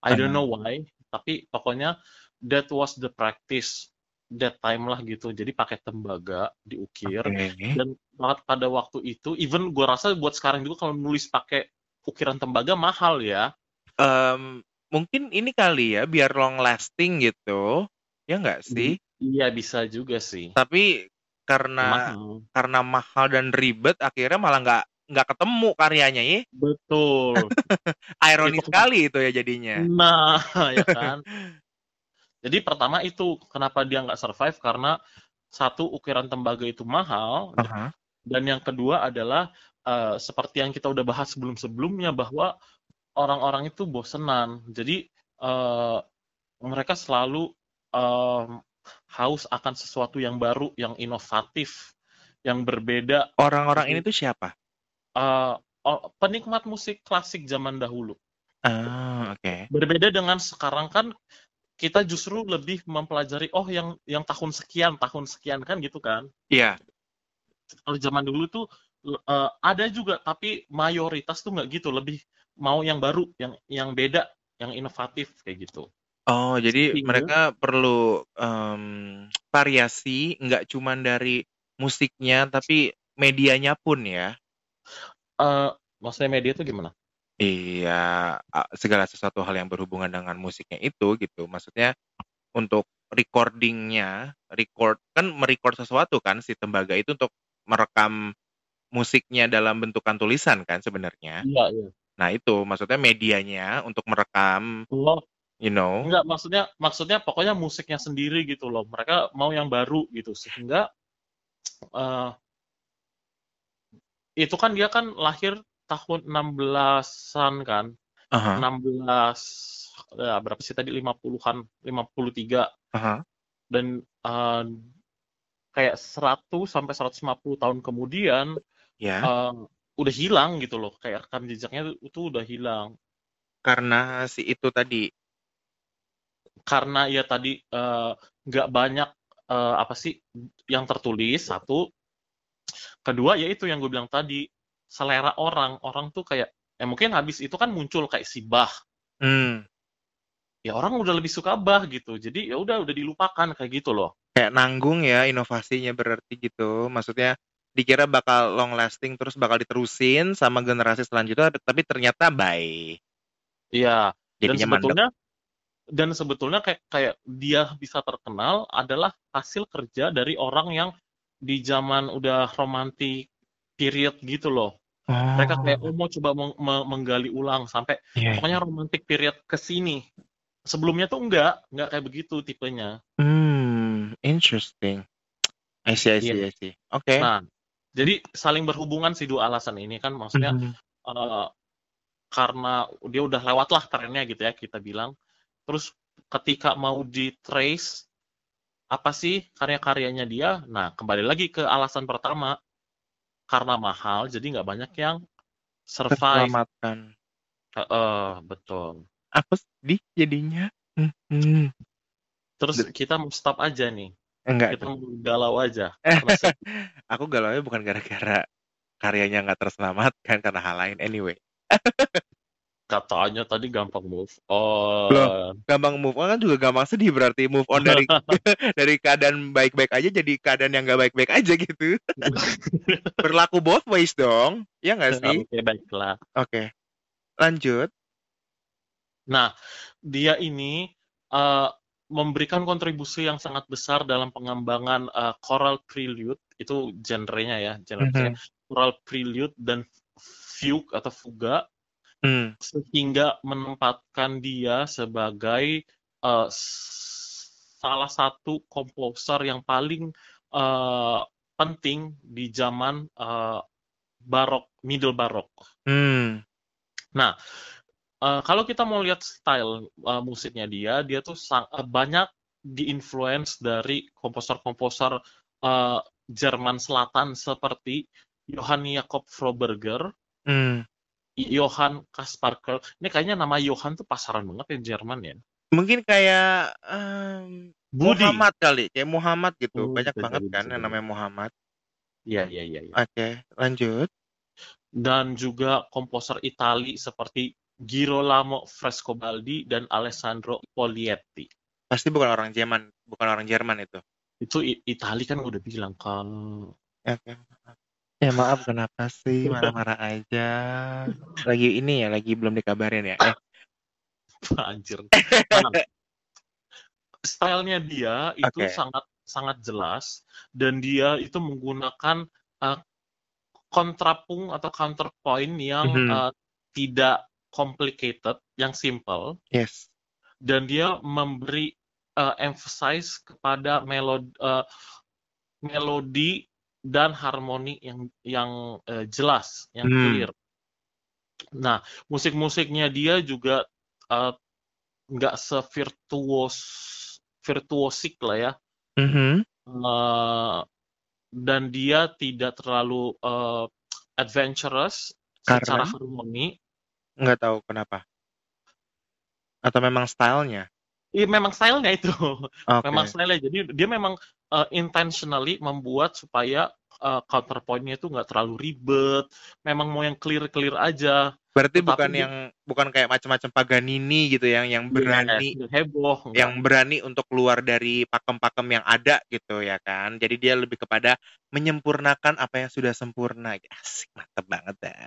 I don't know why tapi pokoknya that was the practice that time lah gitu. Jadi pakai tembaga diukir. Oke. dan pada waktu itu even gue rasa buat sekarang juga kalau nulis pakai ukiran tembaga mahal ya. Em, mungkin ini kali ya biar long lasting gitu. Ya nggak sih? iya bisa juga sih Tapi karena mahal karena mahal dan ribet akhirnya malah nggak nggak ketemu karyanya ya. betul Ironis Itu- sekali itu ya jadinya. nah ya kan jadi pertama itu kenapa dia nggak survive karena satu ukiran tembaga itu mahal Aha. dan yang kedua adalah eh, seperti yang kita udah bahas sebelum-sebelumnya bahwa orang-orang itu bosenan. Jadi eh, mereka selalu em, haus akan sesuatu yang baru, yang inovatif, yang berbeda. Orang-orang ini tuh siapa? Oh, penikmat musik klasik zaman dahulu. Ah, oke. Berbeda dengan sekarang kan kita justru lebih mempelajari oh yang yang tahun sekian, tahun sekian kan gitu kan. Iya. kalau zaman dulu tuh eh, ada juga tapi mayoritas tuh nggak gitu lebih mau yang baru yang yang beda yang inovatif kayak gitu Oh, jadi Sehingga- mereka perlu em, variasi, nggak cuman dari musiknya, tapi medianya pun ya. Eh maksudnya media tuh gimana Iya, segala sesuatu hal yang berhubungan dengan musiknya itu gitu. Maksudnya untuk recording-nya, record kan merecord sesuatu kan si tembaga itu untuk merekam musiknya dalam bentukan tulisan kan sebenarnya. Iya, iya. Nah itu maksudnya medianya untuk merekam, Oh, you know. enggak maksudnya maksudnya pokoknya musiknya sendiri gitu loh. Mereka mau yang baru gitu sehingga eh itu kan dia kan lahir tahun 16-an kan. Aha. 16 ya berapa sih tadi 50-an, 53 Aha. dan eh, kayak 100 sampai 150 tahun kemudian Ya, eh, udah hilang gitu loh. Kayak rekam jejaknya itu udah hilang. karena si itu tadi. Karena ya tadi eh, nggak banyak eh, apa sih yang tertulis satu. Kedua ya itu yang gue bilang tadi selera orang. Orang tuh kayak eh mungkin habis itu kan muncul kayak si Bach. Hmm, Ya orang udah lebih suka Bach gitu. Jadi ya udah udah dilupakan kayak gitu loh. kayak nanggung ya inovasinya berarti gitu. Maksudnya dikira bakal long lasting terus bakal diterusin sama generasi selanjutnya tapi ternyata bye. Iya. Dan Jadinya mandek. sebetulnya dan sebetulnya kayak kayak dia bisa terkenal adalah hasil kerja dari orang yang di zaman udah romantic period gitu loh. Mereka kayak oh mau coba meng- me- menggali ulang sampai Iya, pokoknya romantic period ke sini. Sebelumnya tuh enggak, enggak kayak begitu tipenya. Hmm, interesting. I see, I see, Iya. I see. Oke. Nah, jadi saling berhubungan sih dua alasan ini kan maksudnya Mhm. eh, karena dia udah lewat lah trennya gitu ya kita bilang. Terus ketika mau di trace apa sih karya-karyanya dia? Nah, kembali lagi ke alasan pertama karena mahal jadi nggak banyak yang survive. Terselamatkan. Heeh, betul. Aku sedih jadinya. Mhm. Terus kita mau stop aja nih. Enggak. Kita galau aja. Sedih. Aku galaunya bukan gara-gara karyanya nggak terselamatkan karena hal lain. Anyway, katanya tadi gampang move on. Loh. gampang move on kan juga gampang sedih berarti move on dari dari keadaan baik-baik aja jadi keadaan yang nggak baik-baik aja gitu. Berlaku both ways dong, ya nggak sih? Oke, baiklah. Oke, lanjut. Nah, dia ini eh, memberikan kontribusi yang sangat besar dalam pengembangan eh, choral prelude itu genrenya ya, genre Mhm. choral prelude dan fugue atau fuga Hmm. sehingga menempatkan dia sebagai s- salah satu komposer yang paling eh, penting di zaman eh, barok, middle barok. Hmm. Nah, eh, kalau kita mau lihat style eh, musiknya dia, dia tuh sang- eh, banyak diinfluence dari komposer-komposer eh, Jerman Selatan seperti Johann Jakob Froberger, Hmm. Johann Kasparker. Ini kayaknya nama Johann tuh pasaran banget ya Jerman ya. Mungkin kayak em, Budi. Muhammad kali, kayak Muhammad gitu. Oh, Banyak banget jadi, kan yang namanya Muhammad. Iya, iya, iya. iya. Oke, lanjut. Dan juga komposer Itali seperti Girolamo Frescobaldi dan Alessandro Poglietti. Pasti bukan orang Jerman, bukan orang Jerman itu. Itu I- Itali kan udah bilang kan. Oke. Ya maaf kenapa sih marah-marah aja. Lagi ini ya, lagi belum dikabarin ya. Eh, Anjir. Stylenya dia itu Oke. sangat sangat jelas dan dia itu menggunakan uh, kontrapung atau counterpoint yang Mhm. uh, tidak complicated, yang simple yes. dan dia memberi uh, emphasize kepada melodi melodi dan harmoni yang yang uh, jelas, yang Hmm. clear. Nah, musik-musiknya dia juga uh, nggak sevirtuos virtuosik lah ya. Mhm. Eh, dan dia tidak terlalu eh, adventurous secara Karena? harmoni. Nggak tahu kenapa. Atau memang stylenya? Iya, memang stylenya itu. Oke. Memang stylenya. Jadi dia memang eh, intentionally membuat supaya eh, counterpointnya itu nggak terlalu ribet. Memang mau yang clear-clear aja. Berarti Tetapi bukan dia- yang bukan kayak macam-macam Paganini gitu yang yang berani Yes, heboh. yang berani untuk keluar dari pakem-pakem yang ada gitu ya kan. Jadi dia lebih kepada menyempurnakan apa yang sudah sempurna. Asik, mantep banget ya.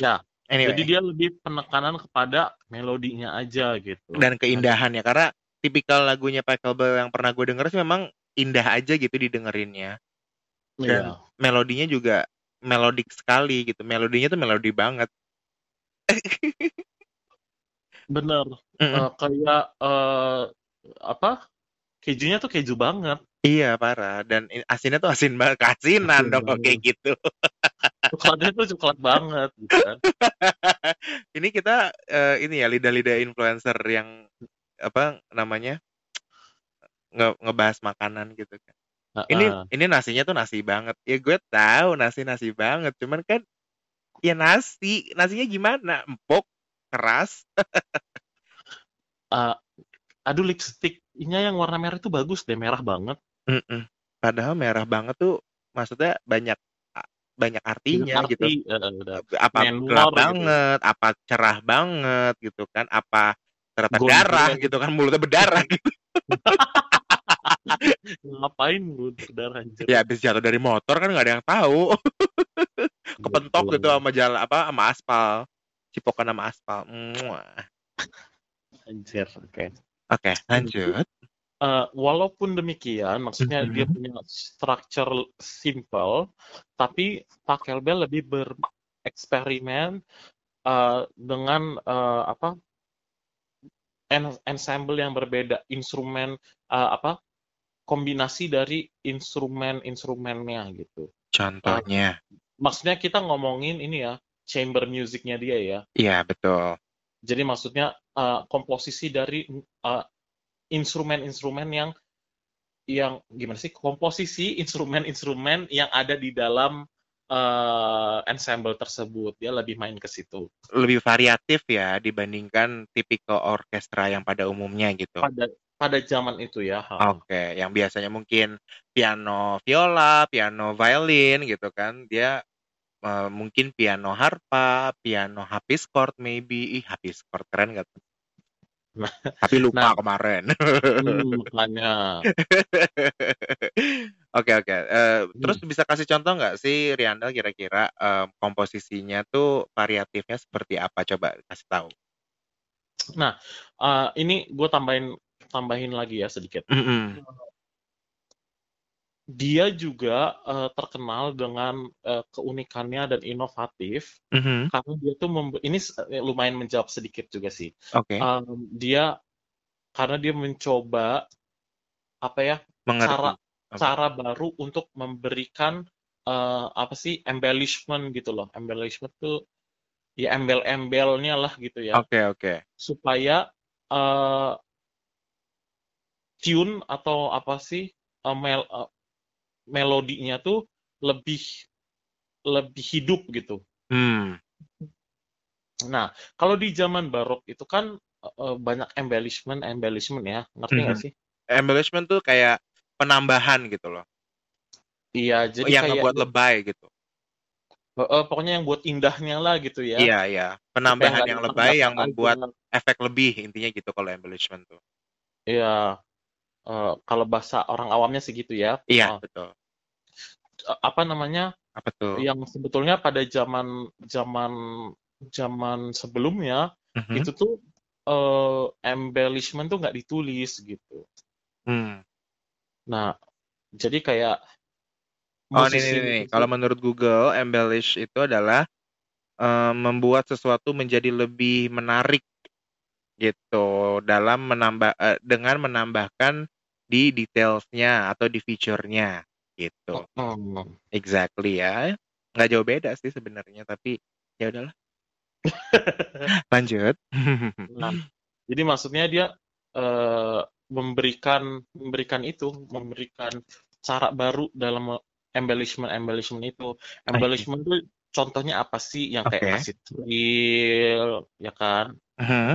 Ya, Jadi Anyway, dia lebih penekanan kepada melodinya aja gitu. dan keindahannya karena tipikal lagunya Pachelbel yang pernah gue denger sih memang indah aja gitu didengerinnya. Dan Iya. melodinya juga melodik sekali gitu. Melodinya tuh melodi banget. Bener. Mm-mm. Eh, kayak eh, apa? Kejunya tuh keju banget. Iya parah dan asinnya tuh asin banget keasinan Asin dong kayak gitu. Coklatnya tuh coklat banget gitu kan. ini kita eh, ini ya lidah-lidah influencer yang apa namanya nge ngebahas makanan gitu kan. Ini Heeh. ini nasinya tuh nasi banget. Ya gue tahu nasi nasi banget, cuman kan ya nasi, nasinya gimana? Empuk, keras. Eh, aduh lipstiknya yang warna merah itu bagus deh, merah banget. Mm-mm. Padahal merah banget tuh maksudnya banyak banyak artinya gitu. arti, eh, udah Apa menor gelap gitu. banget, apa cerah banget gitu kan, apa ternyata darah gitu kan, mulutnya berdarah gitu. Ngapain lu berdarah anjir? Ya habis jatuh dari motor kan nggak ada yang tahu. Kepentok Betul. gitu sama jalan apa sama aspal. Cipokan sama aspal. Muah. Anjir, oke. Oke, lanjut. Eh, walaupun demikian, maksudnya dia Mhm. punya structure simple, tapi Pak Kelbel lebih bereksperimen eh, dengan eh, apa en- ensemble yang berbeda, instrumen eh, apa kombinasi dari instrumen-instrumennya gitu. Contohnya. Maksudnya kita ngomongin ini ya, chamber musicnya dia ya. Iya, betul. Jadi maksudnya eh, komposisi dari eh, instrumen-instrumen yang yang gimana sih komposisi instrumen-instrumen yang ada di dalam eh, ensemble tersebut dia lebih main ke situ Lebih variatif ya dibandingkan tipikal orkestra yang pada umumnya gitu. pada pada zaman itu ya. Oke, yang biasanya mungkin piano viola, piano violin gitu kan. Dia eh, mungkin piano harpa, piano harpsichord maybe. Ih, harpsichord keren gak tuh? Nah, Tapi lupa nah, kemarin. hmm, makanya Oke oke. Eh, terus Hmm. bisa kasih contoh nggak sih Riandel kira-kira eh, komposisinya tuh variatifnya seperti apa? Coba kasih tahu. Nah, eh, ini gue tambahin tambahin lagi ya sedikit. Mm-mm. Dia juga eh, terkenal dengan eh, keunikannya dan inovatif Mhm. karena dia tuh ini eh, lumayan menjawab sedikit juga sih. Oke. Em, dia karena dia mencoba apa ya Mengerti. cara Oke. cara baru untuk memberikan eh, apa sih embellishment gitu loh. Embellishment tuh ya embel-embelnya lah gitu ya Oke oke. supaya eh, tune atau apa sih eh, mel melodinya tuh lebih lebih hidup gitu. Hmm. Nah, kalau di zaman barok itu kan eh, banyak embellishment embellishment ya, ngerti nggak Mhm. sih? Embellishment tuh kayak penambahan gitu loh. Iya, jadi Yang kayak ngebuat lebay gitu. eh, pokoknya yang buat indahnya lah gitu ya, Iya iya. Penambahan nggak yang lebay yang membuat aja. efek lebih intinya gitu kalau embellishment tuh. Iya, eh, kalau bahasa orang awamnya sih gitu ya. Iya Eh, betul. Eh, apa namanya? Apa tuh? Yang sebetulnya pada zaman zaman zaman sebelumnya Mhm. itu tuh eh, embellishment tuh nggak ditulis gitu. Hmm. Nah, jadi kayak Oh nih nih. musisi-musisi Kalau menurut Google, embellish itu adalah eh, membuat sesuatu menjadi lebih menarik gitu dalam menambah eh, dengan menambahkan di detailsnya atau di feature-nya gitu. Hmm. Exactly ya. Nggak jauh beda sih sebenarnya, tapi ya udahlah. Lanjut. Nah, jadi maksudnya dia eh, memberikan memberikan itu, memberikan cara baru dalam embellishment embellishment itu. Embellishment itu contohnya apa sih? Yang kayak ngasih trill, ya kan? Mhm.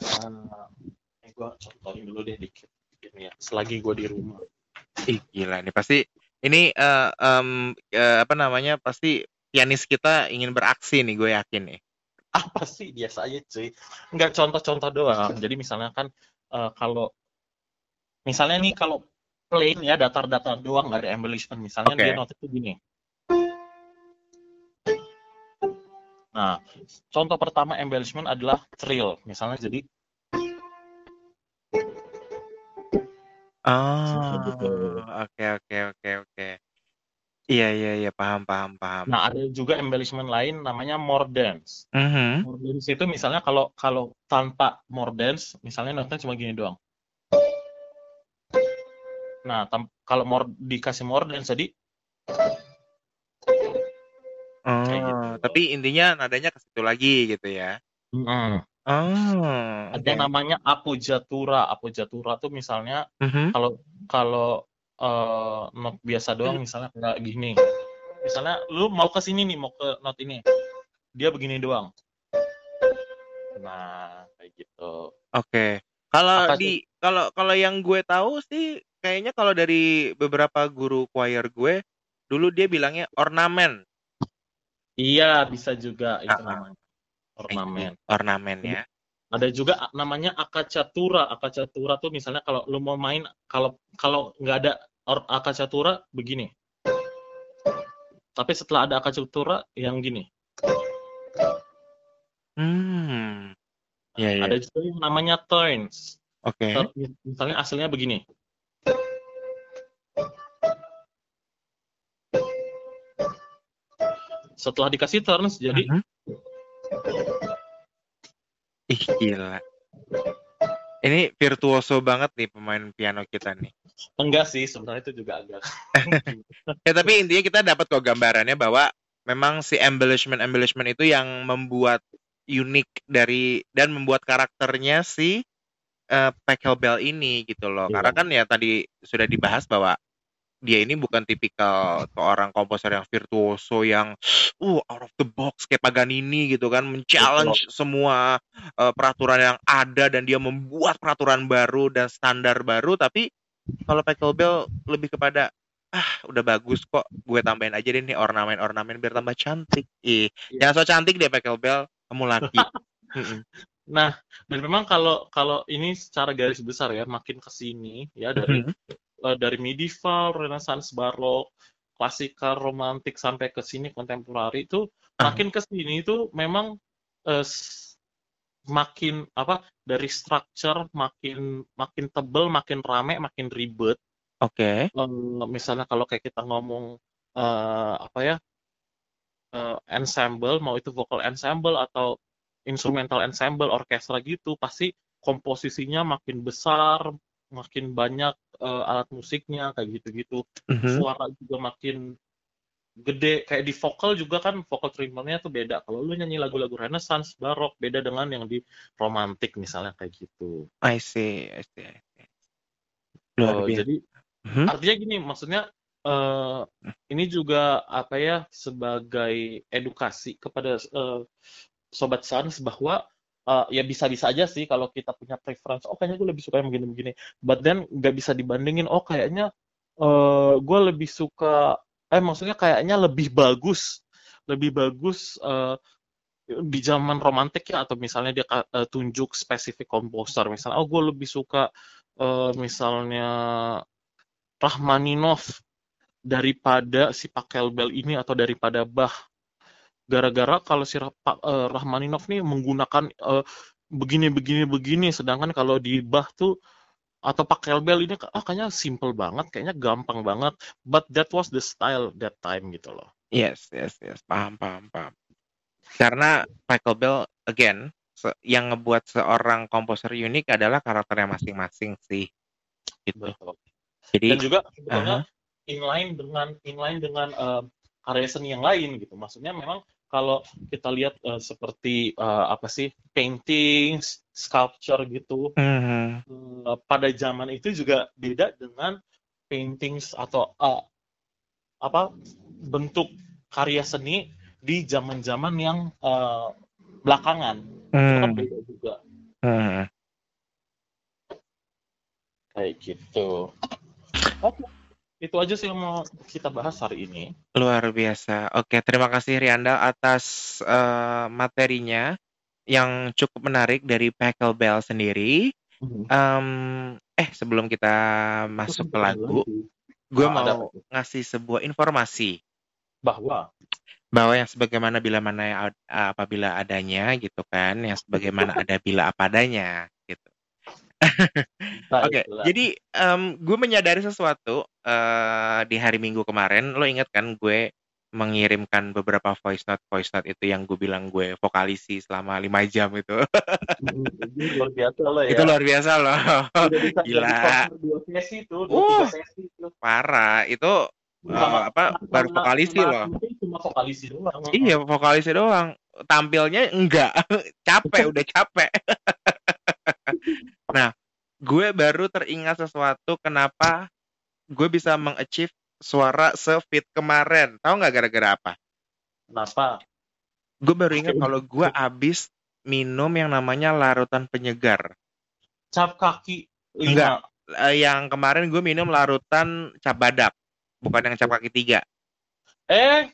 Eh, gue contohin dulu deh dikit, nih ya. Selagi gue di rumah. Ih, gila nih pasti ini eh, em, eh, apa namanya pasti pianis kita ingin beraksi nih gue yakin nih. Apa sih biasa aja cuy? Nggak contoh-contoh doang. Jadi misalnya kan eh, kalau misalnya nih kalau plain ya datar-datar doang nggak ada embellishment. Misalnya Oke. dia notnya tuh gini. Nah, contoh pertama embellishment adalah trill. Misalnya jadi Oh, gitu. oke oke oke oke. Iya iya iya paham paham paham. Nah, ada juga embellishment lain namanya more dance. Mhm. More dance itu misalnya kalau kalau tanpa more dance, misalnya notnya cuma gini doang. Nah, tam- kalau more dikasih more dance jadi kayak gitu. Oh, tapi intinya nadanya ke situ lagi gitu ya. Mm. Oh, Ada oke. namanya appoggiatura. Appoggiatura tuh misalnya Mhm. kalau kalau eh, not biasa doang misalnya kayak gini. Misalnya lu mau ke sini nih, mau ke not ini. Dia begini doang. Nah, kayak gitu. Oke. Kalau Apa di kalau kalau yang gue tahu sih kayaknya kalau dari beberapa guru choir gue dulu dia bilangnya ornamen. Iya, bisa juga itu Ah, ah. namanya. Ornamen. Ornamen ya. Ada juga namanya akacatura. Akacatura tuh misalnya kalau lu mau main kalau kalau nggak ada akacatura begini. Tapi setelah ada akacatura yang gini. Hmm. Iya iya. Ada juga yang namanya turns. Oke. Tur- Misalnya aslinya begini. Setelah dikasih turns jadi Mhm. Ih gila. Ini virtuoso banget nih pemain piano kita nih. enggak sih sebenarnya itu juga agak Ya tapi intinya kita dapat kok gambarannya bahwa memang si embellishment embellishment itu yang membuat unik dari dan membuat karakternya si eh, Pachelbel ini gitu loh. Iya. Karena kan ya tadi sudah dibahas bahwa dia ini bukan tipikal seorang komposer yang virtuoso yang uh out of the box kayak Paganini gitu kan men-challenge semua eh, peraturan yang ada dan dia membuat peraturan baru dan standar baru tapi kalau Pachelbel lebih kepada ah udah bagus kok gue tambahin aja deh nih ornamen-ornamen biar tambah cantik ih Iya. jangan so cantik deh Pachelbel kamu laki. Nah, dan memang kalau kalau ini secara garis besar ya makin ke sini ya dari dari medieval, renaissance, barok, klasikal, romantik sampai ke sini kontemporari itu Ah. makin ke sini itu memang eh, makin apa dari structure makin makin tebel, makin rame, makin ribet. oke Eh, misalnya kalau kayak kita ngomong eh, apa ya eh, ensemble, mau itu vocal ensemble atau instrumental ensemble, orkestra gitu, pasti komposisinya makin besar, makin banyak eh, alat musiknya kayak gitu-gitu. Mhm. Suara juga makin gede. Kayak di vokal juga kan vocal treatmentnya tuh beda. Kalau lu nyanyi lagu-lagu Renaissance, barok, beda dengan yang di romantik misalnya kayak gitu. I see I see, I see. luar biasa jadi Mhm. artinya gini, maksudnya eh, ini juga apa ya sebagai edukasi kepada eh, sobat sans bahwa eh, ya bisa-bisa aja sih kalau kita punya preference. Oh kayaknya gue lebih suka yang begini-begini. But then nggak bisa dibandingin. Oh kayaknya eh gue lebih suka. Eh maksudnya kayaknya lebih bagus, lebih bagus eh, di zaman romantik ya atau misalnya dia eh, tunjuk spesifik komposer misalnya oh gue lebih suka eh, misalnya Rachmaninoff daripada si Pachelbel ini atau daripada Bach gara-gara kalau si Ra- Pa- eh, Rachmaninoff nih menggunakan eh, begini begini begini sedangkan kalau di Bach tuh atau Pachelbel ini ah kayaknya simple banget kayaknya gampang banget but that was the style that time gitu loh Yes, yes, yes. Paham, paham, paham. Karena Pachelbel, again, se- yang ngebuat seorang komposer unik adalah karakternya masing-masing sih. Gitu. betul Jadi, dan juga sebetulnya aha. inline dengan inline dengan eh, karya seni yang lain gitu. Maksudnya memang kalau kita lihat eh, seperti eh, apa sih paintings, sculpture gitu Mhm. eh, pada zaman itu juga beda dengan paintings atau eh, apa bentuk karya seni di zaman-zaman yang eh, belakangan. Kan Hmm. beda juga Hmm. kayak gitu. Oke, itu aja sih yang mau kita bahas hari ini. Luar biasa. Oke, terima kasih Rianda atas eh, materinya yang cukup menarik dari Pachelbel sendiri. Em, eh, sebelum kita masuk ke lagu, gue Oh, ada mau ngasih sebuah informasi. bahwa bahwa yang sebagaimana bila mana ad- apabila adanya gitu kan, yang sebagaimana ada bila apa adanya Oke, Baiklah. jadi em, gue menyadari sesuatu eh, di hari Minggu kemarin. Lo inget kan gue mengirimkan beberapa voice note voice note itu yang gue bilang gue vokalisi selama lima jam itu. Luar biasa lo ya. itu luar biasa loh. Udah bisa jadi Gila, dua sesi dua Uh. sesi tuh. parah. Itu eh, apa baru sama- vokalisi sama- loh. cuma vokalisi doang. Iya, vokalisnya doang. Tampilnya enggak. capek, udah capek. Nah, gue baru teringat sesuatu kenapa gue bisa mengachieve suara se-fit kemarin. Tahu nggak gara-gara apa? Kenapa? Gue baru ingat kalau gue abis minum yang namanya larutan penyegar. Cap kaki Enggak. lima. Eh, yang kemarin gue minum larutan cap badak, bukan yang cap kaki tiga. Eh,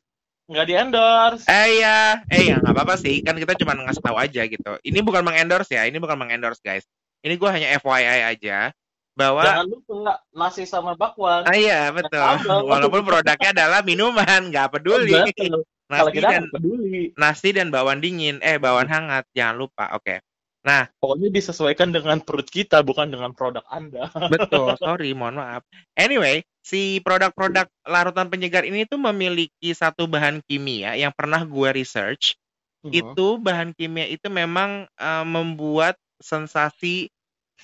nggak di endorse. Eh ya, eh ya nggak apa-apa sih, kan kita cuma ngasih tahu aja gitu. Ini bukan mengendorse ya, ini bukan mengendorse guys. Ini gue hanya FYI aja bahwa Jangan lupa nasi sama bakwan. ah iya betul. Walaupun produknya adalah minuman, nggak peduli. Betul. Kalau Nasi kita dan peduli. nasi dan bakwan dingin, eh bakwan hangat, jangan lupa. Oke. Nah, Pokoknya disesuaikan dengan perut kita, bukan dengan produk Anda. betul. Sorry, mohon maaf. Anyway, si produk-produk larutan penyegar ini tuh memiliki satu bahan kimia yang pernah gue research. itu bahan kimia itu memang eh, membuat sensasi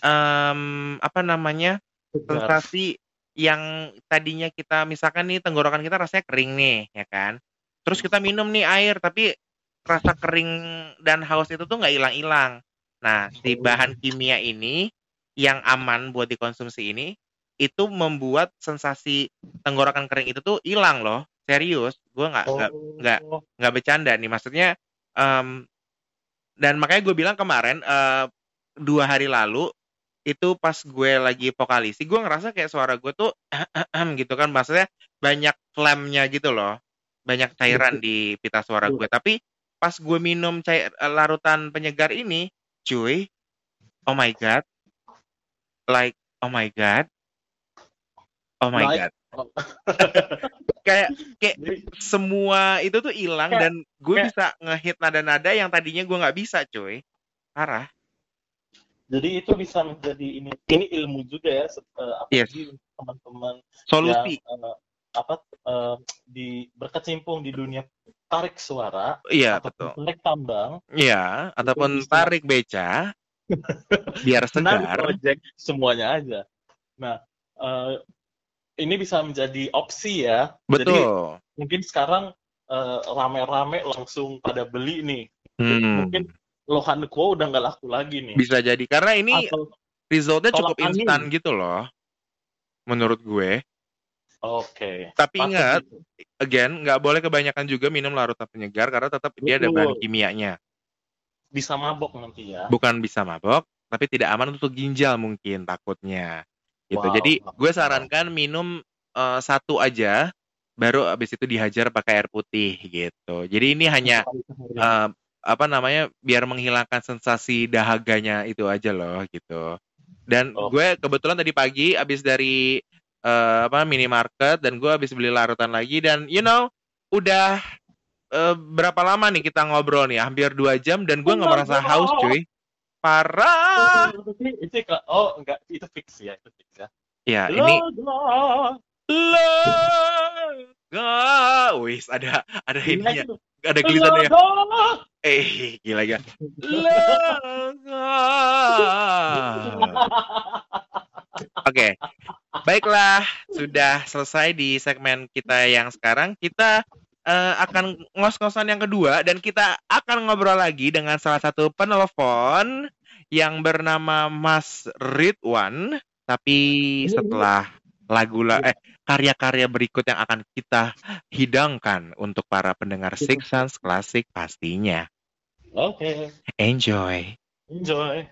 em, apa namanya Segar. sensasi yang tadinya kita misalkan nih tenggorokan kita rasanya kering nih ya kan terus kita minum nih air tapi rasa kering dan haus itu tuh nggak hilang-hilang nah si bahan kimia ini yang aman buat dikonsumsi ini itu membuat sensasi tenggorokan kering itu tuh hilang loh. Serius gue nggak nggak nggak Oh, nggak bercanda nih. Maksudnya em, dan makanya gue bilang kemarin eh, dua hari lalu itu pas gue lagi vokalisi gue ngerasa kayak suara gue tuh gitu kan. Maksudnya banyak flamnya gitu loh. Banyak cairan di pita suara gue tapi pas gue minum cair eh, larutan penyegar ini cuy oh my god. Like oh my god. Oh my Like- god. kayak kayak Jadi, semua itu tuh hilang Kayak- dan gue kayak- bisa ngehit nada-nada yang tadinya gue nggak bisa cuy parah. Jadi itu bisa menjadi ini ini ilmu juga ya, eh, Yes. apalagi untuk teman-teman solusi. yang eh, apa eh, di berkecimpung di dunia tarik suara iya betul tarik tambang, iya ataupun bisa. tarik beca biar Senang segar project semuanya aja. Nah, eh, ini bisa menjadi opsi ya. Jadi betul mungkin sekarang eh, rame-rame langsung pada beli nih. Hmm, Mungkin Lohan Quo udah nggak laku lagi nih. bisa jadi karena ini Atau resultnya cukup instan gitu loh menurut gue oke. tapi Patut ingat gitu. again nggak boleh kebanyakan juga minum larutan penyegar karena tetap dia ada bahan Betul. kimianya bisa mabok nanti ya. bukan bisa mabok tapi tidak aman untuk ginjal mungkin takutnya gitu Wow. jadi gue sarankan minum eh, satu aja baru abis itu dihajar pakai air putih gitu jadi ini hanya eh, apa namanya biar menghilangkan sensasi dahaganya itu aja loh gitu dan Oh. gue kebetulan tadi pagi abis dari eh, apa minimarket dan gue abis beli larutan lagi dan you know udah eh, berapa lama nih kita ngobrol nih hampir dua jam dan gue nggak merasa haus cuy parah Itu, itu, itu- oh enggak itu fix ya itu fix ya. ya ini. Lega. Wis ada ada Ini ininya, tuh. ada. Logo. Eh, gila gila. Lega. Oke. Baiklah, sudah selesai di segmen kita yang sekarang. Kita eh, akan ngos-ngosan yang kedua dan kita akan ngobrol lagi dengan salah satu penelpon yang bernama Mas Ridwan. Tapi setelah lagu la eh karya-karya berikut yang akan kita hidangkan untuk para pendengar Six Sense klasik pastinya. Oke. Enjoy. Enjoy.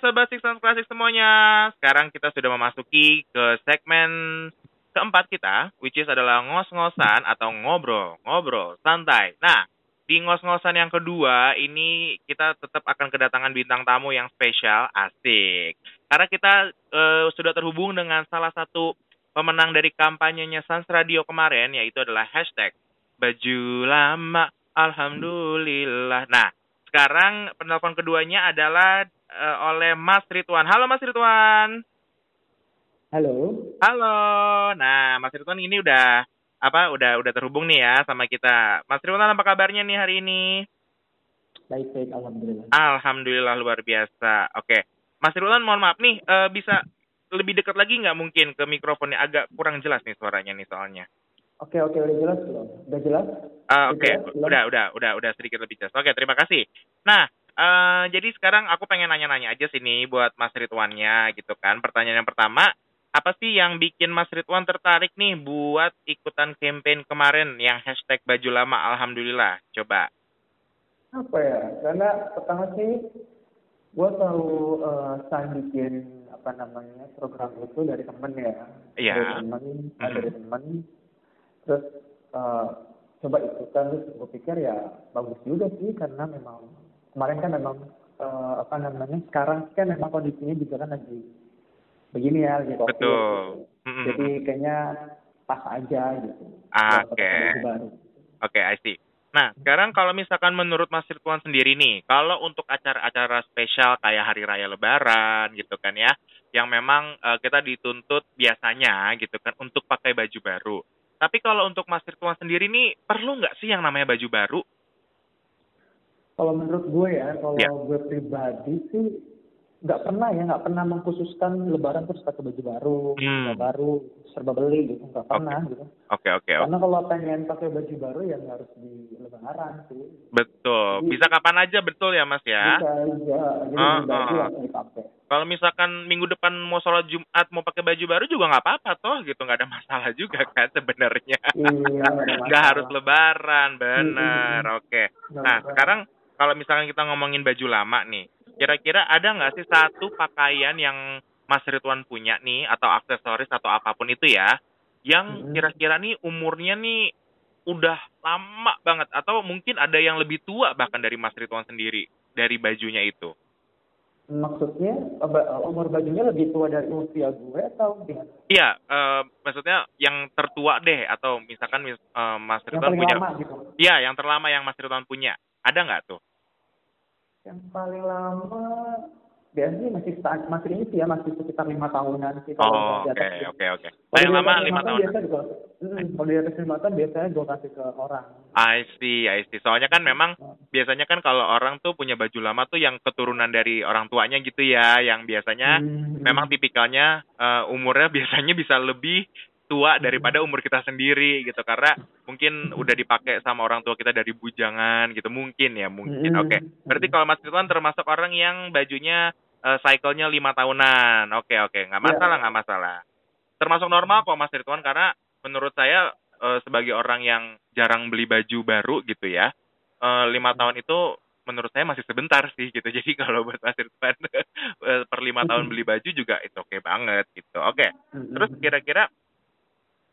Sobat Six Sense Classic semuanya. Sekarang kita sudah memasuki ke segmen keempat kita, which is adalah ngos-ngosan atau ngobrol, ngobrol, santai. Nah, di ngos-ngosan yang kedua, ini kita tetap akan kedatangan bintang tamu yang spesial, asik. Karena kita eh, sudah terhubung dengan salah satu pemenang dari kampanyenya Sans Radio kemarin, yaitu adalah hashtag baju lama, alhamdulillah. Nah, sekarang penelpon keduanya adalah eh, oleh Mas Ridwan. Halo Mas Ridwan. Halo, Halo. Nah, Mas Ridwan ini udah apa? Udah udah terhubung nih ya sama kita. Mas Ridwan apa kabarnya nih hari ini? baik-baik, alhamdulillah. Alhamdulillah luar biasa. Oke. Mas Ridwan mohon maaf nih eh, bisa lebih dekat lagi nggak mungkin ke mikrofonnya agak kurang jelas nih suaranya nih soalnya. Oke, oke, udah jelas belum? Udah jelas? Udah Oke, belum? udah, udah, udah, udah sedikit lebih jelas. Oke, terima kasih. Nah, eh, jadi sekarang aku pengen nanya-nanya aja sini buat Mas Ridwannya gitu kan. Pertanyaan yang pertama, apa sih yang bikin Mas Ridwan tertarik nih buat ikutan campaign kemarin yang hashtag baju lama Alhamdulillah? Coba. Apa ya? Karena pertama sih, gue tahu eh, saya bikin apa namanya program itu dari temen ya. Iya. Dari temen, ah, Mhm. dari temen. Terus eh, coba ikutan, terus gue pikir ya bagus juga sih karena memang kemarin kan memang eh, apa namanya sekarang kan memang kondisinya juga kan lagi begini ya, lagi covid. Betul. Mhm. Jadi kayaknya pas aja gitu. Ah, Oke. baru. Oke, I see. Nah, sekarang kalau misalkan menurut Mas Ridwan sendiri nih, kalau untuk acara-acara spesial kayak Hari Raya Lebaran gitu kan ya, yang memang eh, kita dituntut biasanya gitu kan untuk pakai baju baru. Tapi kalau untuk Mas Ridwan sendiri nih, perlu nggak sih yang namanya baju baru? Kalau menurut gue ya, kalau Ya. gue pribadi sih nggak pernah ya, nggak pernah mengkhususkan Lebaran terus pakai baju baru, Hmm. baru, serba beli gitu, nggak pernah gitu. Oke, oke, oke. Karena kalau pengen pakai baju baru ya nggak harus di Lebaran sih. Betul. Bisa kapan aja betul ya, Mas ya? Bisa aja, jadi Ah, beli baju ah. dipakai. Kalau misalkan minggu depan mau sholat Jumat mau pakai baju baru juga nggak apa-apa toh gitu nggak ada masalah juga kan sebenarnya. Iya, nggak harus lebaran, bener. Oke. Nggak Nah, sekarang kalau misalkan kita ngomongin baju lama nih, kira-kira ada nggak sih satu pakaian yang Mas Ridwan punya nih, atau aksesoris atau apa pun itu ya, yang kira-kira nih umurnya nih udah lama banget, atau mungkin ada yang lebih tua bahkan dari Mas Ridwan sendiri, dari bajunya itu? Maksudnya umur bajunya lebih tua dari usia gue atau gimana? Iya, eh, maksudnya yang tertua deh, atau misalkan mis- eh, Mas Yang Ridwan paling punya, gitu. iya yang terlama yang Mas Ridwan punya, ada nggak tuh? Yang paling lama biasanya masih masih ini sih ya masih sekitar lima tahunan sih kalau Oh, oke, oke, oke. Paling lama lima tahun biasa juga mm, kalau di atas lima tahun biasanya gue kasih ke orang. I see, I see. Soalnya kan memang biasanya kan kalau orang tuh punya baju lama tuh yang keturunan dari orang tuanya gitu ya, yang biasanya Hmm, memang tipikalnya eh, umurnya biasanya bisa lebih tua daripada umur kita sendiri gitu karena mungkin udah dipakai sama orang tua kita dari bujangan gitu mungkin ya mungkin. Hmm, Oke. Berarti kalau Mas Ridwan termasuk orang yang bajunya eh, cycle-nya lima tahunan. Oke, oke, nggak Iya. masalah, nggak masalah. Termasuk normal kok Mas Ridwan karena menurut saya eh, sebagai orang yang jarang beli baju baru gitu ya, eh, lima tahun itu menurut saya masih sebentar sih gitu. Jadi kalau buat Mas Ridwan per lima tahun beli baju juga itu oke banget gitu. Oke. hmm, Terus hmm. kira-kira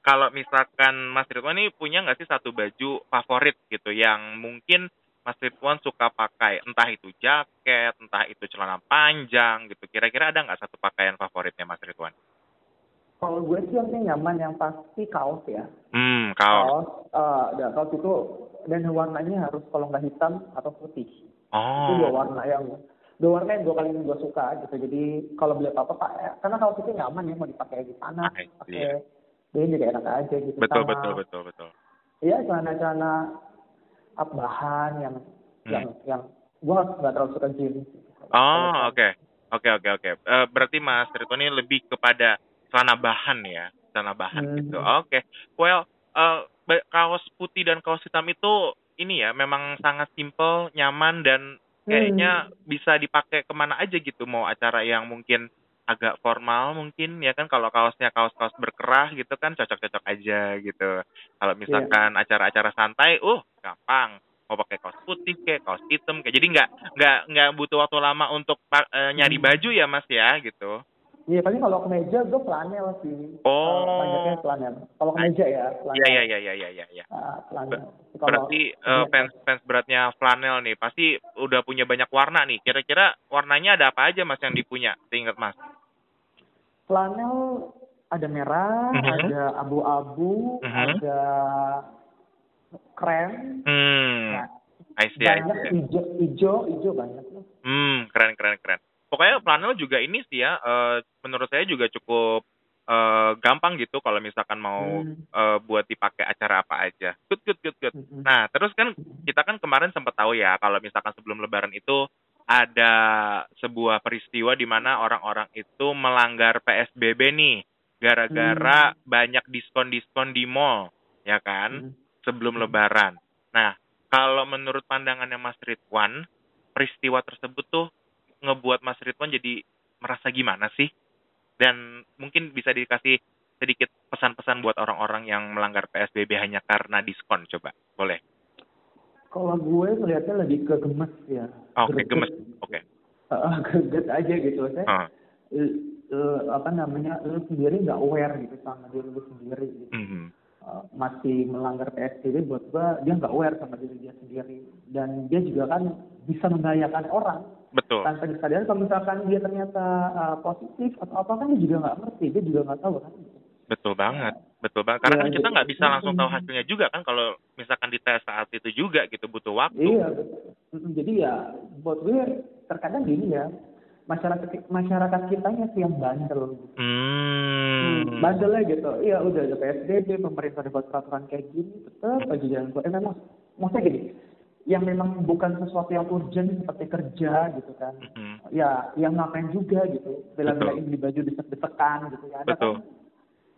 kalau misalkan Mas Ridwan ini punya nggak sih satu baju favorit gitu yang mungkin Mas Ridwan suka pakai, entah itu jaket, entah itu celana panjang gitu. Kira-kira ada nggak satu pakaian favoritnya Mas Ridwan? kalau gue sih yang nyaman yang pasti kaos ya Hmm, kaos. kaos eh dan kaos itu dan warnanya harus kalau nggak hitam atau putih itu dua Oh, warna yang dua warna yang gue paling gue suka gitu jadi kalau beli apa apa pak ya, karena kaos itu nyaman ya mau dipakai di sana I see. pakai dia juga enak aja gitu betul sama betul betul betul. Iya celana-celana up bahan yang Hmm. yang yang gua nggak terlalu suka jeans. Oh, oke. Oke, oke, oke. Eh, berarti Mas Ridwan ini lebih kepada celana bahan ya, celana bahan Hmm. gitu. Oke. Well, eh, ba- kaos putih dan kaos hitam itu ini ya memang sangat simple, nyaman dan kayaknya bisa dipakai ke mana aja gitu. Mau acara yang mungkin agak formal mungkin ya kan kalau kaosnya kaos-kaos berkerah gitu kan cocok-cocok aja gitu. Kalau misalkan acara-acara santai, uh gampang. mau pakai kaos putih kayak kaos hitam kayak jadi nggak nggak nggak butuh waktu lama untuk eh, nyari Hmm. baju ya mas ya gitu Iya, paling kalau kemeja gue flanel sih. Oh. Banyaknya flanel. Kalau kemeja ya, flanel. iya iya iya iya iya Ah, flanel. Berarti eh, fans fans beratnya flanel nih pasti udah punya banyak warna nih kira-kira warnanya ada apa aja mas yang dipunya seingat mas flanel ada merah, Mhm. ada abu-abu, Mhm. ada krem, hmm Nah, I see, I banyak see. hijau, hijau, hijau banyak. Hmm, keren keren keren. Pokoknya flanel juga ini sih ya, eh, menurut saya juga cukup eh, gampang gitu kalau misalkan mau Hmm. eh, buat dipakai acara apa aja. Good good good good. Mhm. Nah, terus kan kita kan kemarin sempat tahu ya kalau misalkan sebelum Lebaran itu ada sebuah peristiwa di mana orang-orang itu melanggar PSBB nih gara-gara banyak diskon-diskon di mall, ya kan? Hmm. Sebelum Lebaran. Nah, kalau menurut pandangannya Mas Ridwan, peristiwa tersebut tuh ngebuat Mas Ridwan jadi merasa gimana sih? Dan mungkin bisa dikasih sedikit pesan-pesan buat orang-orang yang melanggar PSBB hanya karena diskon, coba. Boleh. Kalau gue melihatnya lebih ke gemes ya. Oke, Greget. gemes. Oke. Ah, greget aja gitu. Saya Ah, eh, eh, apa namanya, lu sendiri nggak aware gitu sama diri lu sendiri. Gitu. mhm. Eh, masih melanggar PSBB buat gua dia nggak aware sama diri dia sendiri dan dia juga kan bisa membahayakan orang Betul. tanpa disadari kalau misalkan dia ternyata uh, positif atau apa kan dia juga nggak ngerti dia juga nggak tahu kan Betul banget. Betul banget. Karena Iya, kan kita jadi- nggak bisa langsung tahu Mhm. hasilnya juga kan kalau misalkan dites saat itu juga gitu butuh waktu. iya betul. Mm, jadi ya buat gue terkadang gini ya masyarakat masyarakat kitanya sih yang bandel gitu. Hmm. bandelnya gitu iya udah ada PSBB pemerintah udah buat peraturan kayak gini tetap aja jalan keluar eh, memang maksudnya gini yang memang bukan sesuatu yang urgent seperti kerja gitu kan. Mhm. ya yang ngapain juga gitu. Bela-belain beli baju desek-desekan gitu ya. Ada Betul. kan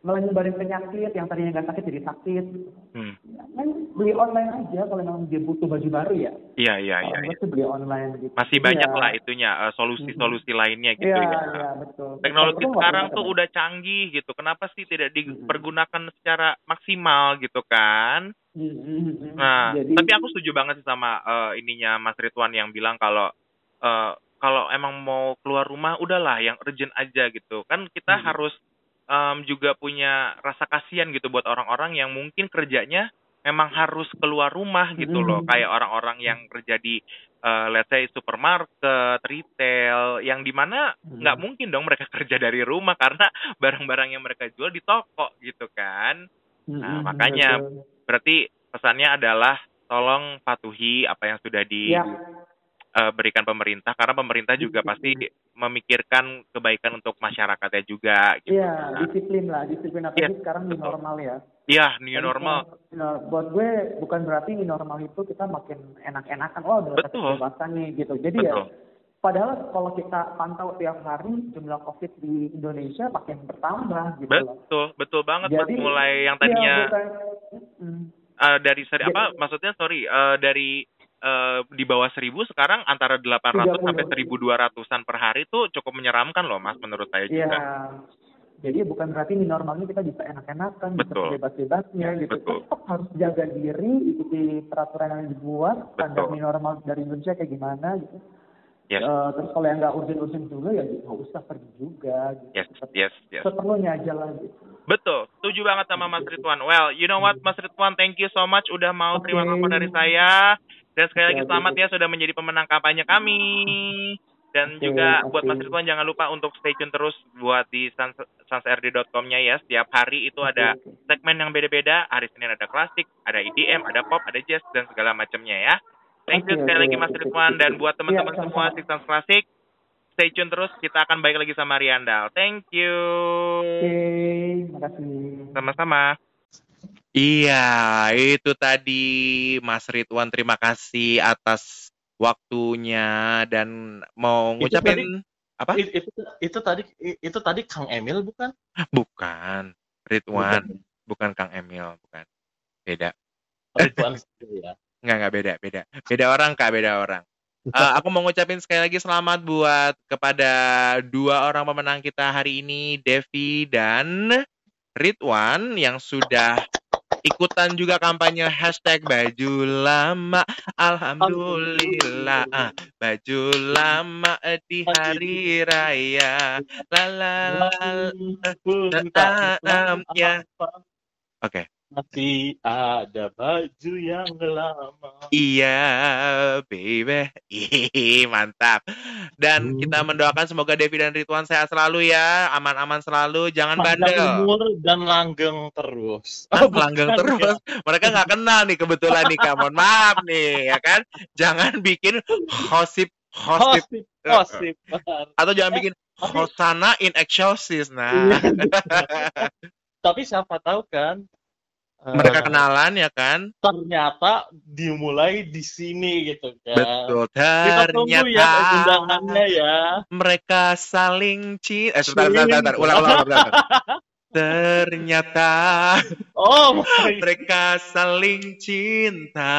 nyebarin penyakit yang tadinya nggak sakit jadi sakit. Hmm. Ya, kan beli online aja kalau memang dia butuh baju baru ya Iya, iya, iya. iya. gue sih beli online gitu Masih banyak Iya. lah itunya eh, solusi-solusi lainnya gitu iya ya. iya betul Teknologi perlu sekarang tuh pakai udah canggih gitu. Kenapa sih tidak dipergunakan secara maksimal gitu kan? Mm, mm, mm. Nah, jadi tapi aku setuju banget sih sama eh, ininya Mas Ridwan yang bilang kalau eh, kalau emang mau keluar rumah udahlah yang urgent aja gitu. Kan kita Hmm. harus em, juga punya rasa kasihan gitu buat orang-orang yang mungkin kerjanya memang harus keluar rumah gitu loh. Kayak orang-orang yang kerja di eh, let's say supermarket, retail yang di mana nggak mungkin dong mereka kerja dari rumah karena barang-barang yang mereka jual di toko gitu kan. Nah, makanya betul. Berarti pesannya adalah tolong patuhi apa yang sudah ya diberikan pemerintah karena pemerintah juga pasti memikirkan kebaikan untuk masyarakatnya juga gitu. Iya, kan. disiplin lah, disiplin apa sih sekarang new betul. normal ya. Iya, new Tapi normal. kalau- Nah, buat gue bukan berarti new normal itu kita makin enak-enakan, oh udah Betul. kebebasan nih gitu. Jadi ya, Betul. padahal kalau kita pantau tiap hari jumlah COVID di Indonesia makin bertambah gitu loh. Betul, betul banget. Jadi, mulai yang Iya, tadinya bukan, Mm. eh, dari seri Jadi- apa maksudnya sorry eh, dari eh, di bawah 1000 sekarang antara 800 sampai 30. 1200-an per hari tuh cukup menyeramkan loh Mas menurut saya Iya. juga. Jadi bukan berarti new normalnya kita bisa enak-enakan, bisa bebas-bebasnya gitu. Betul. Tetap harus jaga diri, ikuti peraturan yang dibuat, standar normal dari Indonesia kayak gimana gitu. Yes. Eh, terus kalau yang nggak urgent-urgent juga ya nggak usah pergi juga gitu. Yes, yes, yes. Seperlunya aja lah gitu. Betul, setuju banget sama Mas Ridwan. Well, you know what, Mas Ridwan, thank you so much udah mau Oke. terima telepon dari saya. Dan sekali lagi selamat ya sudah menjadi pemenang kampanye kami. Dan juga buat Mas Ridwan jangan lupa untuk stay tune terus buat di sans- sansrd.com-nya ya. Setiap hari itu ada segmen yang beda-beda. Hari Senin ada klasik, ada EDM, ada pop, ada jazz dan segala macamnya ya. Thank you sekali lagi Mas Ridwan dan buat teman-teman Iya, semua sama-sama. Six Sense Klasik stay tune terus kita akan balik lagi sama Riandal. Thank you. Oke, makasih. Sama-sama. Iya, itu tadi Mas Ridwan terima kasih atas waktunya dan mau Itu ngucapin apa? I- itu itu tadi itu tadi Kang Emil bukan? Bukan Ridwan, Bukan. bukan Kang Emil, bukan. Beda. Ridwan ya. Enggak, enggak beda, beda. Beda orang, Kak, beda orang. Eh, aku mau ngucapin sekali lagi selamat buat kepada dua orang pemenang kita hari ini, Devi dan Ridwan yang sudah ikutan juga kampanye hashtag baju lama. Alhamdulillah Ah, baju lama di hari raya. La la la ya. Oke masih ada baju yang lama. Iya, baby. Ih, mantap. Dan kita mendoakan semoga Devi dan Ridwan sehat selalu ya, aman-aman selalu, jangan Panjang bandel. umur dan langgeng terus. Oh, langgeng ya. terus. Mereka nggak kenal nih kebetulan nih, Kak. Mohon maaf nih, ya kan? Jangan bikin hosip hosip Hosip, atau jangan bikin hosana in excelsis. Nah, tapi siapa tahu kan mereka eh, kenalan ya kan? ternyata dimulai di sini gitu kan. Betul. Kita tunggu ya Ternyata undangannya ya. mereka saling cinta. Eh, sebentar, sebentar, sebentar. Ulang, ulang, ulang. Ternyata Oh mereka saling cinta.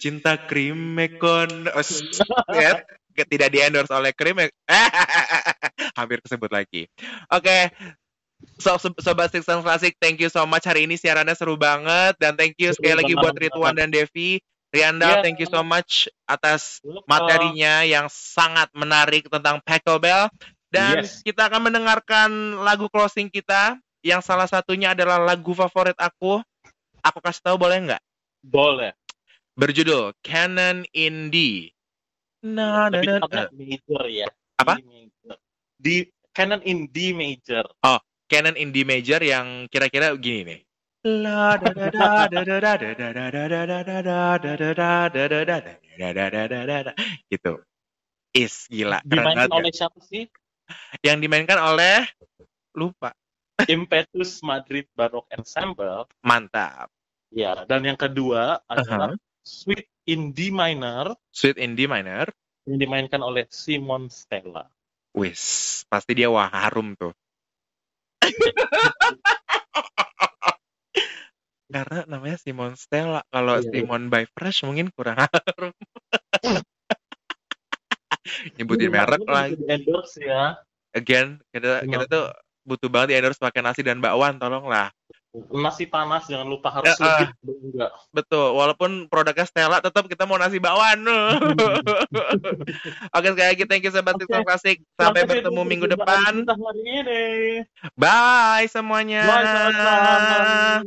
Cinta Krimekon. Oh, shh, ya. Tidak di endorse oleh Krimek. Hampir kesebut lagi. Oke. So, so- Sobat Six Sense Classic, thank you so much. Hari ini siarannya seru banget. Dan thank you sekali lagi buat. Ridwan dan Devi. Rianda, Iya. thank you so much atas materinya yang sangat menarik tentang Packlebell. Dan Yes. kita akan mendengarkan lagu closing kita yang salah satunya adalah lagu favorit aku. Aku kasih tahu boleh nggak? Boleh. Berjudul Canon in D. Nah, nah, Tapi nah, karena nah. major ya. Apa? Di Canon in D major canon indie major yang kira-kira gini nih. gitu. Is gila. Dimainkan oleh siapa sih? Yang dimainkan oleh lupa. Impetus Madrid Baroque Ensemble. Mantap. Ya, dan yang kedua adalah. Sweet in D minor. Sweet in D minor. Yang dimainkan oleh Simon Stella. Wis, pasti dia wah harum tuh. Karena namanya Simon Stella. Kalau Iya. Simon by Fresh mungkin kurang harum. Nyebutin merek lagi. Endorse ya. Again, kita kita Iya. tuh butuh banget di endorse pakai nasi dan bakwan, tolonglah. Nasi panas jangan lupa harus Ya, ah. legit enggak. Betul, walaupun produknya Stella tetap kita mau nasi bakwan. Oke, sekali lagi thank you sobat. Tiktok Klasik. Sampai Sampai bertemu minggu depan. hari ini. Bye semuanya. Bye, selamat malam.